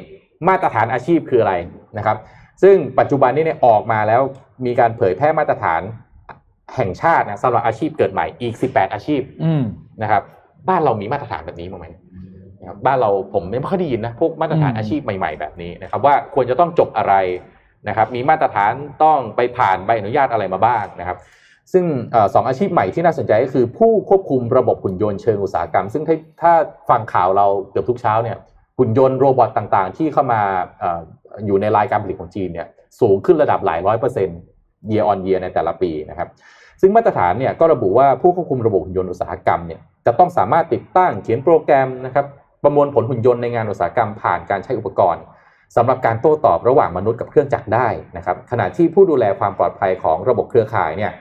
มาตรฐานอาชีพคืออะไรนะครับ ซึ่งปัจจุบันนี้เนี่ยออกมาแล้วมีการเผยแพร่มาตรฐานแห่งชาตินะสำหรับอาชีพเกิดใหม่อีก 18 อาชีพอืมนะครับ บ้านเรามีมาตรฐานแบบนี้มั้างไหมนะครับบ้านเราผมไม่ค่อยได้ยินนะพวกมาตรฐานอืมอาชีพใหม่ๆแบบนี้นะครับ ว่าควรจะต้องจบอะไรนะครับ มีมาตรฐานต้องไปผ่านใบอนุญาตอะไรมาบ้างนะครับ ซึ่งเอ่อสองอาชีพใหม่ที่น่าสนใจก็คือ ผู้ควบคุมระบบหุ่นยนต์เชิงอุตสาหกรรม ซึ่งถ้าถ้าฟังข่าวเราเกือบทุกเช้าเนี่ยหุ่นยนต์ robot ต่างๆ ที่เข้ามาอยู่ในรายการผลิตของจีนเนี่ยสูงขึ้นระดับหลายร้อยเปอร์เซ็นต์ year on year ในแต่ละปีนะครับซึ่งมาตรฐานเนี่ยก็ระบุว่าผู้ควบคุมระบบหุ่นยนต์อุตสาหกรรมเนี่ยจะต้องสามารถติดตั้งเขียนโปรแกรมนะครับประมวลผลหุ่นยนต์ในงานอุตสาหกรรมผ่านการใช้อุปกรณ์สำหรับการโต้ตอบระหว่างมนุษย์กับเครื่องจักรได้นะครับขณะที่ผู้ดูแลความปลอดภัยของระบบเครือข่ายเนี่ย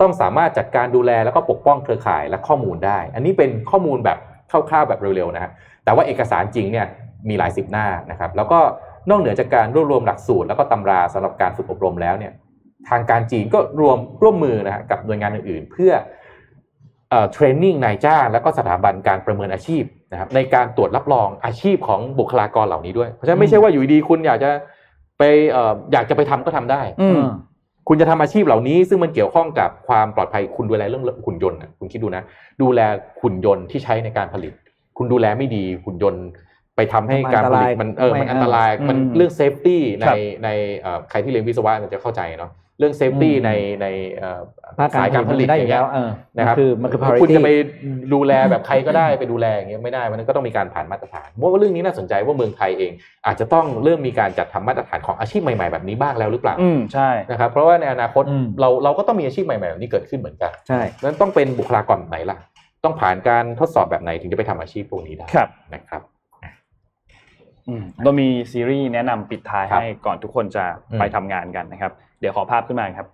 ต้องสามารถจัดการดูแลแล้วก็ปกป้องเครือข่ายและข้อมูลได้ อันนี้เป็นข้อมูลแบบคร่าวๆแบบเร็วๆนะฮะแต่ว่าเอกสารจริงเนี่ยมีหลายสิบหน้านะครับแล้วก็ นอกเหนือจากการรวบรวมหลักสูตร แล้วก็ตำราสำหรับการฝึกอบรมแล้วเนี่ยทางการจีนก็รวมร่วมมือนะฮะกับหน่วยงานอื่นๆ เพื่อเอ่อ training นายจ้างแล้วก็สถาบันการประเมินอาชีพนะครับในการตรวจรับรองอาชีพของบุคลากรเหล่านี้ด้วยเพราะฉะนั้นไม่ใช่ว่าอยู่ดีๆคุณอยากจะไปเอ่ออยากจะไปทำก็ทำได้อืมคุณจะทำอาชีพเหล่านี้ ซึ่งมันเกี่ยวข้องกับความปลอดภัยคุณดูแลเรื่องหุ่นยนต์น่ะคุณคิดดูนะ ดูแลหุ่นยนต์ที่ใช้ในการผลิต คุณดูแลไม่ดีหุ่นยนต์ ไปทำให้การผลิตมันเออมันอันตรายอืมมันเรื่อง safety ในครับในเอ่อใครที่เรียนวิศวะมันจะเข้าใจเนาะเรื่องเซฟตี้อืมในในเอ่อภาคสายการผลิตได้ออยู่ย่างแล้เงี้วยเออนะครับมันคือมันคือคุณ priority จะไปดูแลแบบใครก็ได้ไปดูแลอย่างเงี้ยไม่ได้มันก็ต้องมีการผ่านมาตรฐานเพราะว่าเรื่องนี้น่าสนใจว่าเมืองไทยเอง อาจจะต้องเริ่มมีการจัดทำมาตรฐานของอาชีพใหม่ๆแบบนี้บ้างแล้วหรือเปล่าอืมใช่นะครับเพราะว่าในอนาคตอืมเราเราก็ต้องมีอาชีพใหม่ๆแบบนี้เกิดขึ้นเหมือนกันใช่นั้นต้องเป็นบุคลากรแบบไหนล่ะ ต้องผ่านการทดสอบแบบไหนถึงจะไปทำอาชีพพวกนี้ได้ครับนะครับอืม เรามีซีรีส์แนะนำปิดท้ายครับให้ก่อนทุกคนจะอืมไปทำงานกันนะครับ เดี๋ยวขอภาพขึ้นมาครับ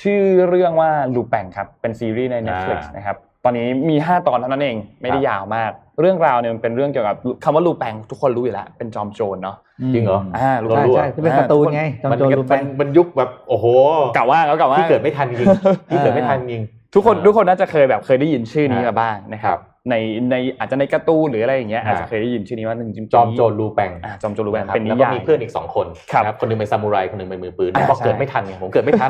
ชื่อเรื่องว่าลูแปงครับ เป็นซีรีส์ใน Netflix นะครับ ตอนนี้มี 5 ตอนเท่านั้นเอง ไม่ได้ยาวมาก เรื่องราวเนี่ยมันเป็นเรื่องเกี่ยวกับคำว่าลูแปงทุกคนรู้อยู่แล้ว เป็นจอมโจรเนาะจริงเหรออ่าลูใช่แปงใช่ที่เป็นการ์ตูนไงจอมมันโจรลูแปงมันยุคแบบโอ้โหเก่ามากแล้วเก่ามากที่เกิดไม่ทันจริงที่เกิดไม่ทันจริงทุกคนทุกคนน่าจะเคยแบบเคยได้ยินชื่อนี้อ่ามมาบ้างนะครับ ในในอาจจะในการ์ตูนหรืออะไรอย่างเงี้ยอ่าอาจจะเคยได้ยินชื่อนี้ว่าจริงๆจอมโจรลูแปงอ่าจอมโจรลูแปงนะครับเป็นนิแล้วก็ยายมีเพื่อนอีกสองคนครับนะคนหนึงเป็นซามูไรคนหนึงเป็นมือปืนอ่าบอกใช่เกิดไม่ทันไงผมเกิดไม่ทัน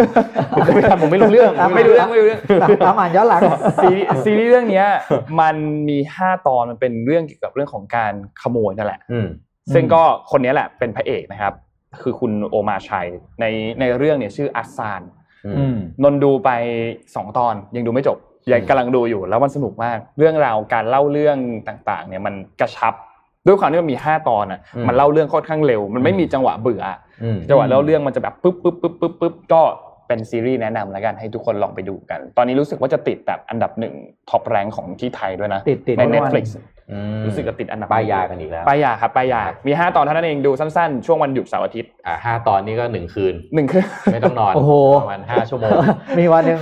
ผมเกิดไม่ทันผมไม่รู้เรื่องไม่รู้เรื่องไม่รู้เรื่องตามอ่านย้อนหลังซีรีส์ซีรีส์เรื่องเนี้ยมันมีห้าตอนมันเป็นเรื่องเกี่ยวกับเรื่องของการขโมยนั่นแหละอืมซึ่งก็คนนี้แหละเป็นพระเอกนะครับ คือคุณโอมาชัยในในเรื่องเนี่ยชื่ออัสซานอือืมมนนท์ดูไปสองตอนยังดูไม่จบ ยังกำลังดูอยู่แล้วมันสนุกมาก เรื่องราวการเล่าเรื่องต่างๆ เนี่ยมันกระชับด้วยความที่มันมีห้าตอนอะอืมมันเล่าเรื่องค่อนข้างเร็ว มันไม่มีจังหวะเบื่ออืมจังหวะเล่าเรื่องมันจะแบบปึ๊บปึ๊บปึ๊บปึ๊บปึ๊บก็เป็นซีรีส์แนะนำแล้วกันให้ทุกคนลองไปดูกัน ตอนนี้รู้สึกว่าจะติดแบบอันดับหนึ่งท็อปแรงของที่ไทยด้วยนะติดติดในทุกวัน Netflix อืม รู้สึกจะติดอันดับป้ายยากันอีกแล้วป้ายยาครับป้ายยา มีห้าตอนเท่านั้นเองดูสั้นๆ ช่วงวันหยุดเสาร์อาทิตย์อ่าห้าตอนนี้ก็หนึ่งคืนหนึ่งคือไม่ต้องนอนโอ้โหประมาณห้าชั่วโมง มีวันหนึ่ง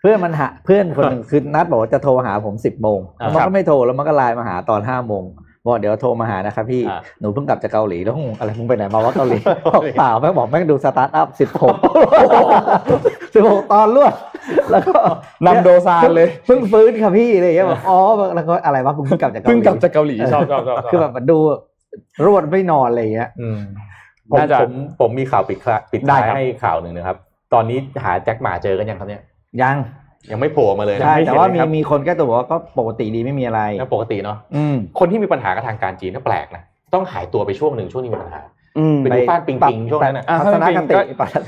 เพื่อนมันหาเพื่อนคนหนึ่งคือนัดบอกว่าจะโทรหาผมสิบโมงอ่าแล้วมันก็ไม่โทรแล้วมันก็ไลน์มาหาตอนห้าโมง บอกเดี๋ยวโทรมาหานะครับพี่อ่าหนูเพิ่งกลับจากเกาหลีแล้วงงอะไรมึงไปไหนมาวะเกาหลีบอกเปล่าแม่งบอกแม่งดูสตาร์ทอัพสิบหกสิบหกตอนรวดแล้วก็นัมโดซานเลยเพิ่งฟื้นค่ะพี่อะไรอย่างเงี้ยบอกอ๋อแล้วก็อะไรวะเพิ่งกลับจากเกาหลีเพิ่งกลับจากเกาหลีชอบชอบชอบชอบคือแบบมันดูรวดไม่นอนอะไรอย่างเงี้ยอืมผมน่าจะผมผมมีข่าวปิดคละปิดได้ท้ายครับให้ข่าวหนึ่งนะครับ ตอนนี้หาแจ็คหมาเจอกันยังครับเนี่ยยัง ยังไม่โผล่มาเลยนะใช่ไม่เห็นแต่ว่าเลยมีครับมีคนแก้ตัวบอกว่าก็ปกติดีไม่มีอะไรก็ปกติเนาะอืมคนที่มีปัญหากับทางการจีนก็แปลกนะต้องหายตัวไปช่วงหนึ่งช่วงนี้มีปัญหาอืมไปดูฟ้านปิงปิงช่วงนั้นน่ะอะทัศนคติก็ปัจจัย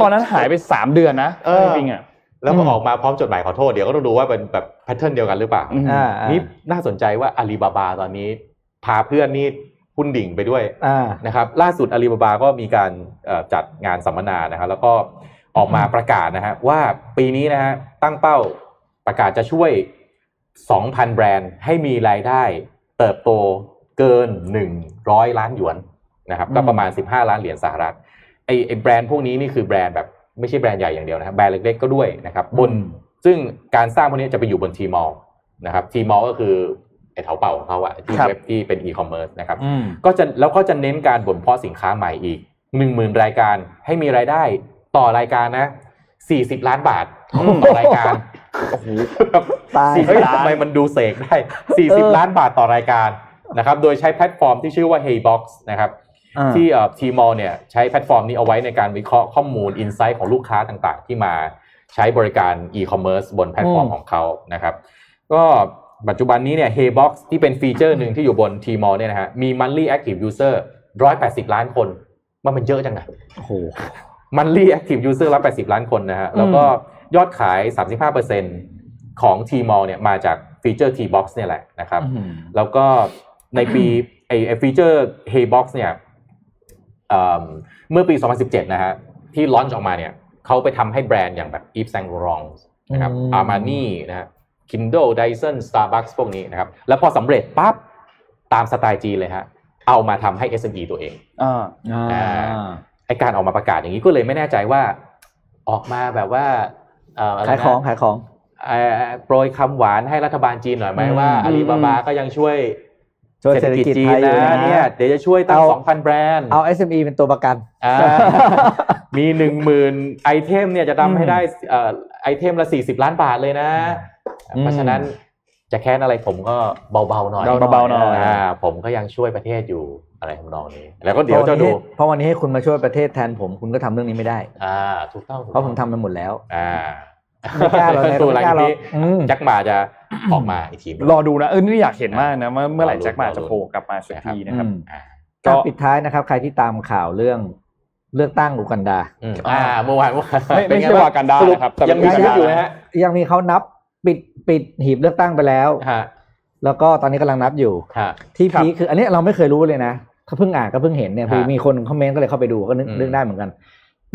ตอนนั้นหายไปสามเดือนนะเออจริงๆอะแล้วพออืมออกมาพร้อมจดหมายขอโทษเดี๋ยวก็ต้องดูว่าเป็นแบบแพทเทิร์นเดียวกันหรือเปล่าอืมอ่าอ่านี่น่าสนใจว่าอาลีบาบาตอนนี้ พาเพื่อนนี่หุ้นดิ่งไปด้วยอ่านะครับล่าสุดอาลีบาบาก็มีการเอ่อจัดงานสัมมนานะครับแล้วก็ ออกมาประกาศนะฮะว่าปีนี้นะฮะตั้งเป้าประกาศจะช่วย 2,000 แบรนด์ให้มีรายได้เติบโตเกิน 100 ล้านหยวนนะครับก็ประมาณ 15 ล้านเหรียญสหรัฐไอไอแบรนด์พวกนี้นี่คือแบรนด์แบบไม่ใช่แบรนด์ใหญ่อย่างเดียวนะครับแบรนด์เล็กๆก็ด้วยนะครับบนอืมซึ่งการสร้างพวกนี้จะไปอยู่บนทีมอลนะครับทีมอลก็คือไอเถาเป่าของเขาอะที่ครับเว็บที่เป็นอีคอมเมิร์ซนะครับอืมก็จะแล้วก็จะเน้นการบ่มเพาะสินค้าใหม่อีกหนึ่งหมื่นรายการให้มีรายได้ ต่อรายการนะสี่สิบล้านบาทต่อรายการโอ้โหตายสี่เฮ้ยทำไมมันดูเสกได้สี่สิบล้านบาทต่อรายการนะครับ โดยใช้แพลตฟอร์มที่ชื่อว่า Heybox นะครับอ่าที่เอ่อ Tmall เนี่ยใช้แพลตฟอร์มนี้เอาไว้ในการวิเคราะห์ข้อมูล insight ของลูกค้าต่างๆ ที่มาใช้บริการอีคอมเมิร์ซบนแพลตฟอร์มอืมของเขานะครับ ก็ปัจจุบันนี้เนี่ย Heybox ที่เป็นฟีเจอร์หนึ่งที่อยู่บน Tmall เนี่ยนะฮะมี monthly active user 180 ล้านคน มันมันเยอะจังอะโอ้โห monthly active user 180ล้านคนนะฮะแล้วก็ยอดขาย35%ของ Tmall เนี่ยมาจากฟีเจอร์ Heybox เนี่ยแหละนะครับอืมแล้วก็ในปีไอไอฟีเจอร์ Heybox เนี่ยเอิ่มเมื่อปี 2017 นะฮะที่ launch ออกมาเนี่ยเขาไปทำให้แบรนด์อย่างแบบ Yves Saint Laurent นะครับอืม Armani นะฮะ Kindle Dyson Starbucks พวกนี้นะครับ แล้วพอสำเร็จปั๊บตามสไตล์จีนเลยฮะเอามาทำให้ SME ตัวเองอ่าอ่า ไอการออกมาประกาศอย่างนี้ก็เลยไม่แน่ใจว่าออกมาแบบว่าเอ่ออะไรนะขายของขายของเอ่อโปรยคำหวานให้รัฐบาลจีนหน่อยไหมอืมว่าอาลีบาบาอืมก็ยังช่วยช่วยเศรษฐกิจจีไทนยอยู่นะนะเนี่ยเดี๋ยวจะช่วยตั้งเอาสองพันแบรนด์เอา SME เป็นตัวประกันอ่ามีหนึ่งหมื่น item เนี่ยจะอืมทำให้ได้เอ่อ item ละสี่สิบล้านบาทเลยนะอืมเพราะฉะนั้น จะแค้นอะไรผมก็เบาๆหน่อยเบาๆหน่อยอ่าผมก็ยังช่วยประเทศอยู่อะไรทำนองนี้ แล้วก็เดี๋ยวจะดู เพราะวันนี้ให้คุณมาช่วยประเทศแทนผมคุณก็ทำเรื่องนี้ไม่ได้ อ่า ถูกต้องถูกเพต้องราะผมทำไปหมดแล้ว อ่าไม่กล้าหรอกตัวหลังไม่กล้าหรอกนี้อืมแจ็คหมาจะออกมาอีกทีหนึ่งรอดูนะเออนี่อยากเห็นมากนะว่าเมื่อไหร่รอดูแจ็คหมาจะรอดูโผล่กลับมาสักทีนะครับอืมอ่าก็ก็ปิดท้ายนะครับ ใครที่ตามข่าวเรื่องเลือกตั้งอูกันดาอืมอ่าเมื่อวานเมื่อวานไม่ไม่เป็นงใช่บ้งวากันดาสรุปนะครับแต่ยังเป็นมีวากันชีวิตดาอยู่นะฮะยังมีเขานับ ปิดปิดหีบเลือกตั้งไปแล้ว ฮะ แล้วก็ตอนนี้กำลังนับอยู่ ฮะ ที่ peak คืออันนี้เราไม่เคยรู้เลยนะเขาเพิ่งอ่านก็เพิ่งเห็นเนี่ยฮะมีคน comment ก็เลยเข้าไปดูก็นึกอืมนึกได้เหมือนกัน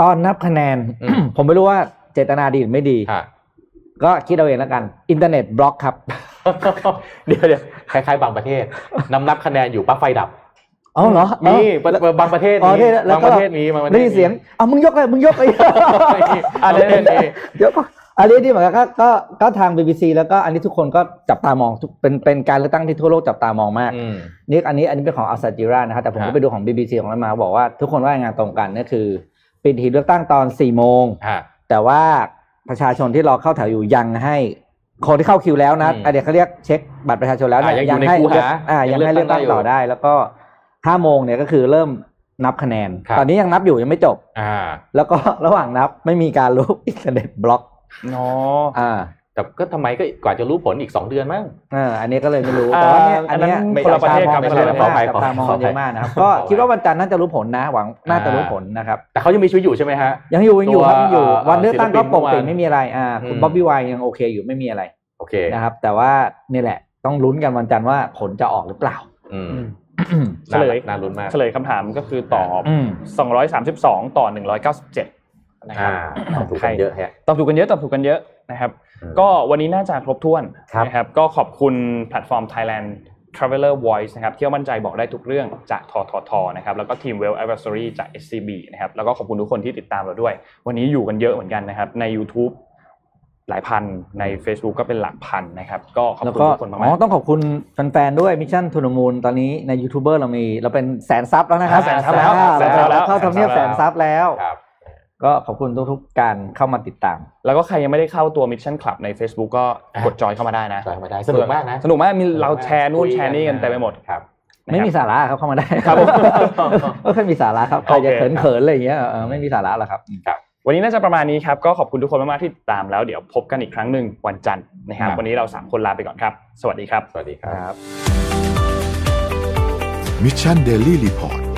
ตอนนับคะแนน อืม ผมไม่รู้ว่าเจตนาดีหรือไม่ดี ฮะ ก็คิดเอาเองแล้วกัน internet block ครับ เดี๋ยวเดี๋ยวคล้ายๆบางประเทศนำนับคะแนนอยู่ปั๊บไฟดับอ๋อเหรอมีเอ้าบางประเทศอ๋อมีที่แล้วบางก็ประเทศมีบางประเทศได้ยินเสียงเอามึงยกเลยมึงยกเลยมีอันนี้มีเดี๋ยวก็อัน นี้ที่เหมือนกันก็ก็ก็ทาง BBC แล้วก็อันนี้ทุกคนก็จับตามองทุกเป็นเป็นการเลือกตั้งที่ทั่วโลกจับตามองมาก อืม นี่อันนี้อันนี้เป็นของอัลซาจิรานะครับแต่ผมก็ฮะไปดูของ BBC ของเรามาบอกว่าทุกคนว่ารายงานตรงกันนั่นคือปิดหีบเลือกตั้งตอน4โมง ฮะ แต่ว่าประชาชนที่รอเข้าแถวอยู่ยังให้คนที่เข้าคิวแล้วนะอืมอะเดี๋ยวเขาเรียกเช็คบัตรประชาชนแล้วอะเนี่ยยังอยู่ในให้คูหาเลือกอ่ายัยังงให้เลืเลืออกกตั้ตั้งงได้อยู่ต่อได้ แล้วก็ห้าโมงเนี่ยก็คือเริ่มนับคะแนน ครับ ตอนนี้ยังนับอยู่ยังไม่จบ อ่า แล้วก็ ระหว่างนับไม่มีการลบอินเทอร์เน็ตบล็อก เนาะอ่าแต่ก็ทำไมก็กว่าจะรู้ผลอีกสองเดือนมั้งอ่าอันนี้ก็เลยไม่รู้อ่าแต่ว่าเนี่ยอัอันนนั้นเนี้ยไม่คนละประเทศครับจัคนละประเทศบตามองขออภัยจับตามองขออภัยเยอะมากนะครับขอก็อภัยคิดว่าวันจันทร์น่าจะรู้ผลนะ หวังน่าจะรู้ผลนะครับ แต่เขายังมีชีวิตอยู่ใช่ไหมฮะ ยังอยู่ยังอยู่ครับตัวยังอยู่เอ่อวันเลือกตั้งก็ศิลปินปกติเมื่อวานไม่มีอะไร อ่า คุณอืมบ๊อบบี้ไวน์ยังโอเคอยู่ไม่มีอะไร โอเค นะครับ แต่ว่านี่แหละ ต้องลุ้นกันวันจันทร์ว่าผลจะออกหรือเปล่า อืมเฉลยน่าลุ้นมากเฉลยคำถามก็คือตอบอืม232 ต่อ 197 นะครัอ่าบถูกกันเยอะแฮะตอบถูกกันเยอะตอบถูกกันเยอะนะครับอืมก็วันนี้น่าจะครบถ้วนครับนะครับก็ขอบคุณแพลตฟอร์ม Thailand Traveler Voice นะครับเที่ยวมั่นใจบอกได้ทุกเรื่องจากทททนะครับแล้วก็ทีม Well Advisory จาก SCB นะครับแล้วก็ขอบคุณทุกคนที่ติดตามเราด้วย วันนี้อยู่กันเยอะเหมือนกันนะครับใน YouTube หลายพันใน Facebook ก็เป็นหลักพันนะครับ ก็ขอบแล้วคุณก็ทุกคนมาอ๋อกต้ต้องขอบคุณแฟนๆด้วย Mission To The Moon ตอนนี้ในยูทูบเบอร์เรามีเราเป็นแสน sub แล้วนะครับแสน sub แล้วอ่าแสน sub แล้วเราเข้าทำเนียบแสน sub แล้วครับ ก็ขอบคุณทุกๆการเข้ามาติดตามๆแล้วก็ใครยังไม่ได้เข้าตัว Mission Club ใน Facebook ก็กดจอยเข้ามาได้นะจอยเข้ามาได้สนุกมากนะสนุกมากมีเราแชร์นู่นแชร์นี่กันเต็มไปหมดครับนะครับไม่มีสาระครับเข้ามาได้ครับผมก็แค่มีสาระครับใครจะโอเคเขินๆอะไรอย่างเงี้ยเออไม่มีสาระหรอกครับวันนี้น่าจะประมาณนี้ครับก็ขอบคุณทุกคนมากๆที่ติดตามแล้วเดี๋ยวพบกันอีกครั้งหนึ่งวันจันทร์นะครับครับวันนี้เราสามคนลาไปก่อนครับ สวัสดีครับ สวัสดีครับมิชชันเดลี่รีพอร์ต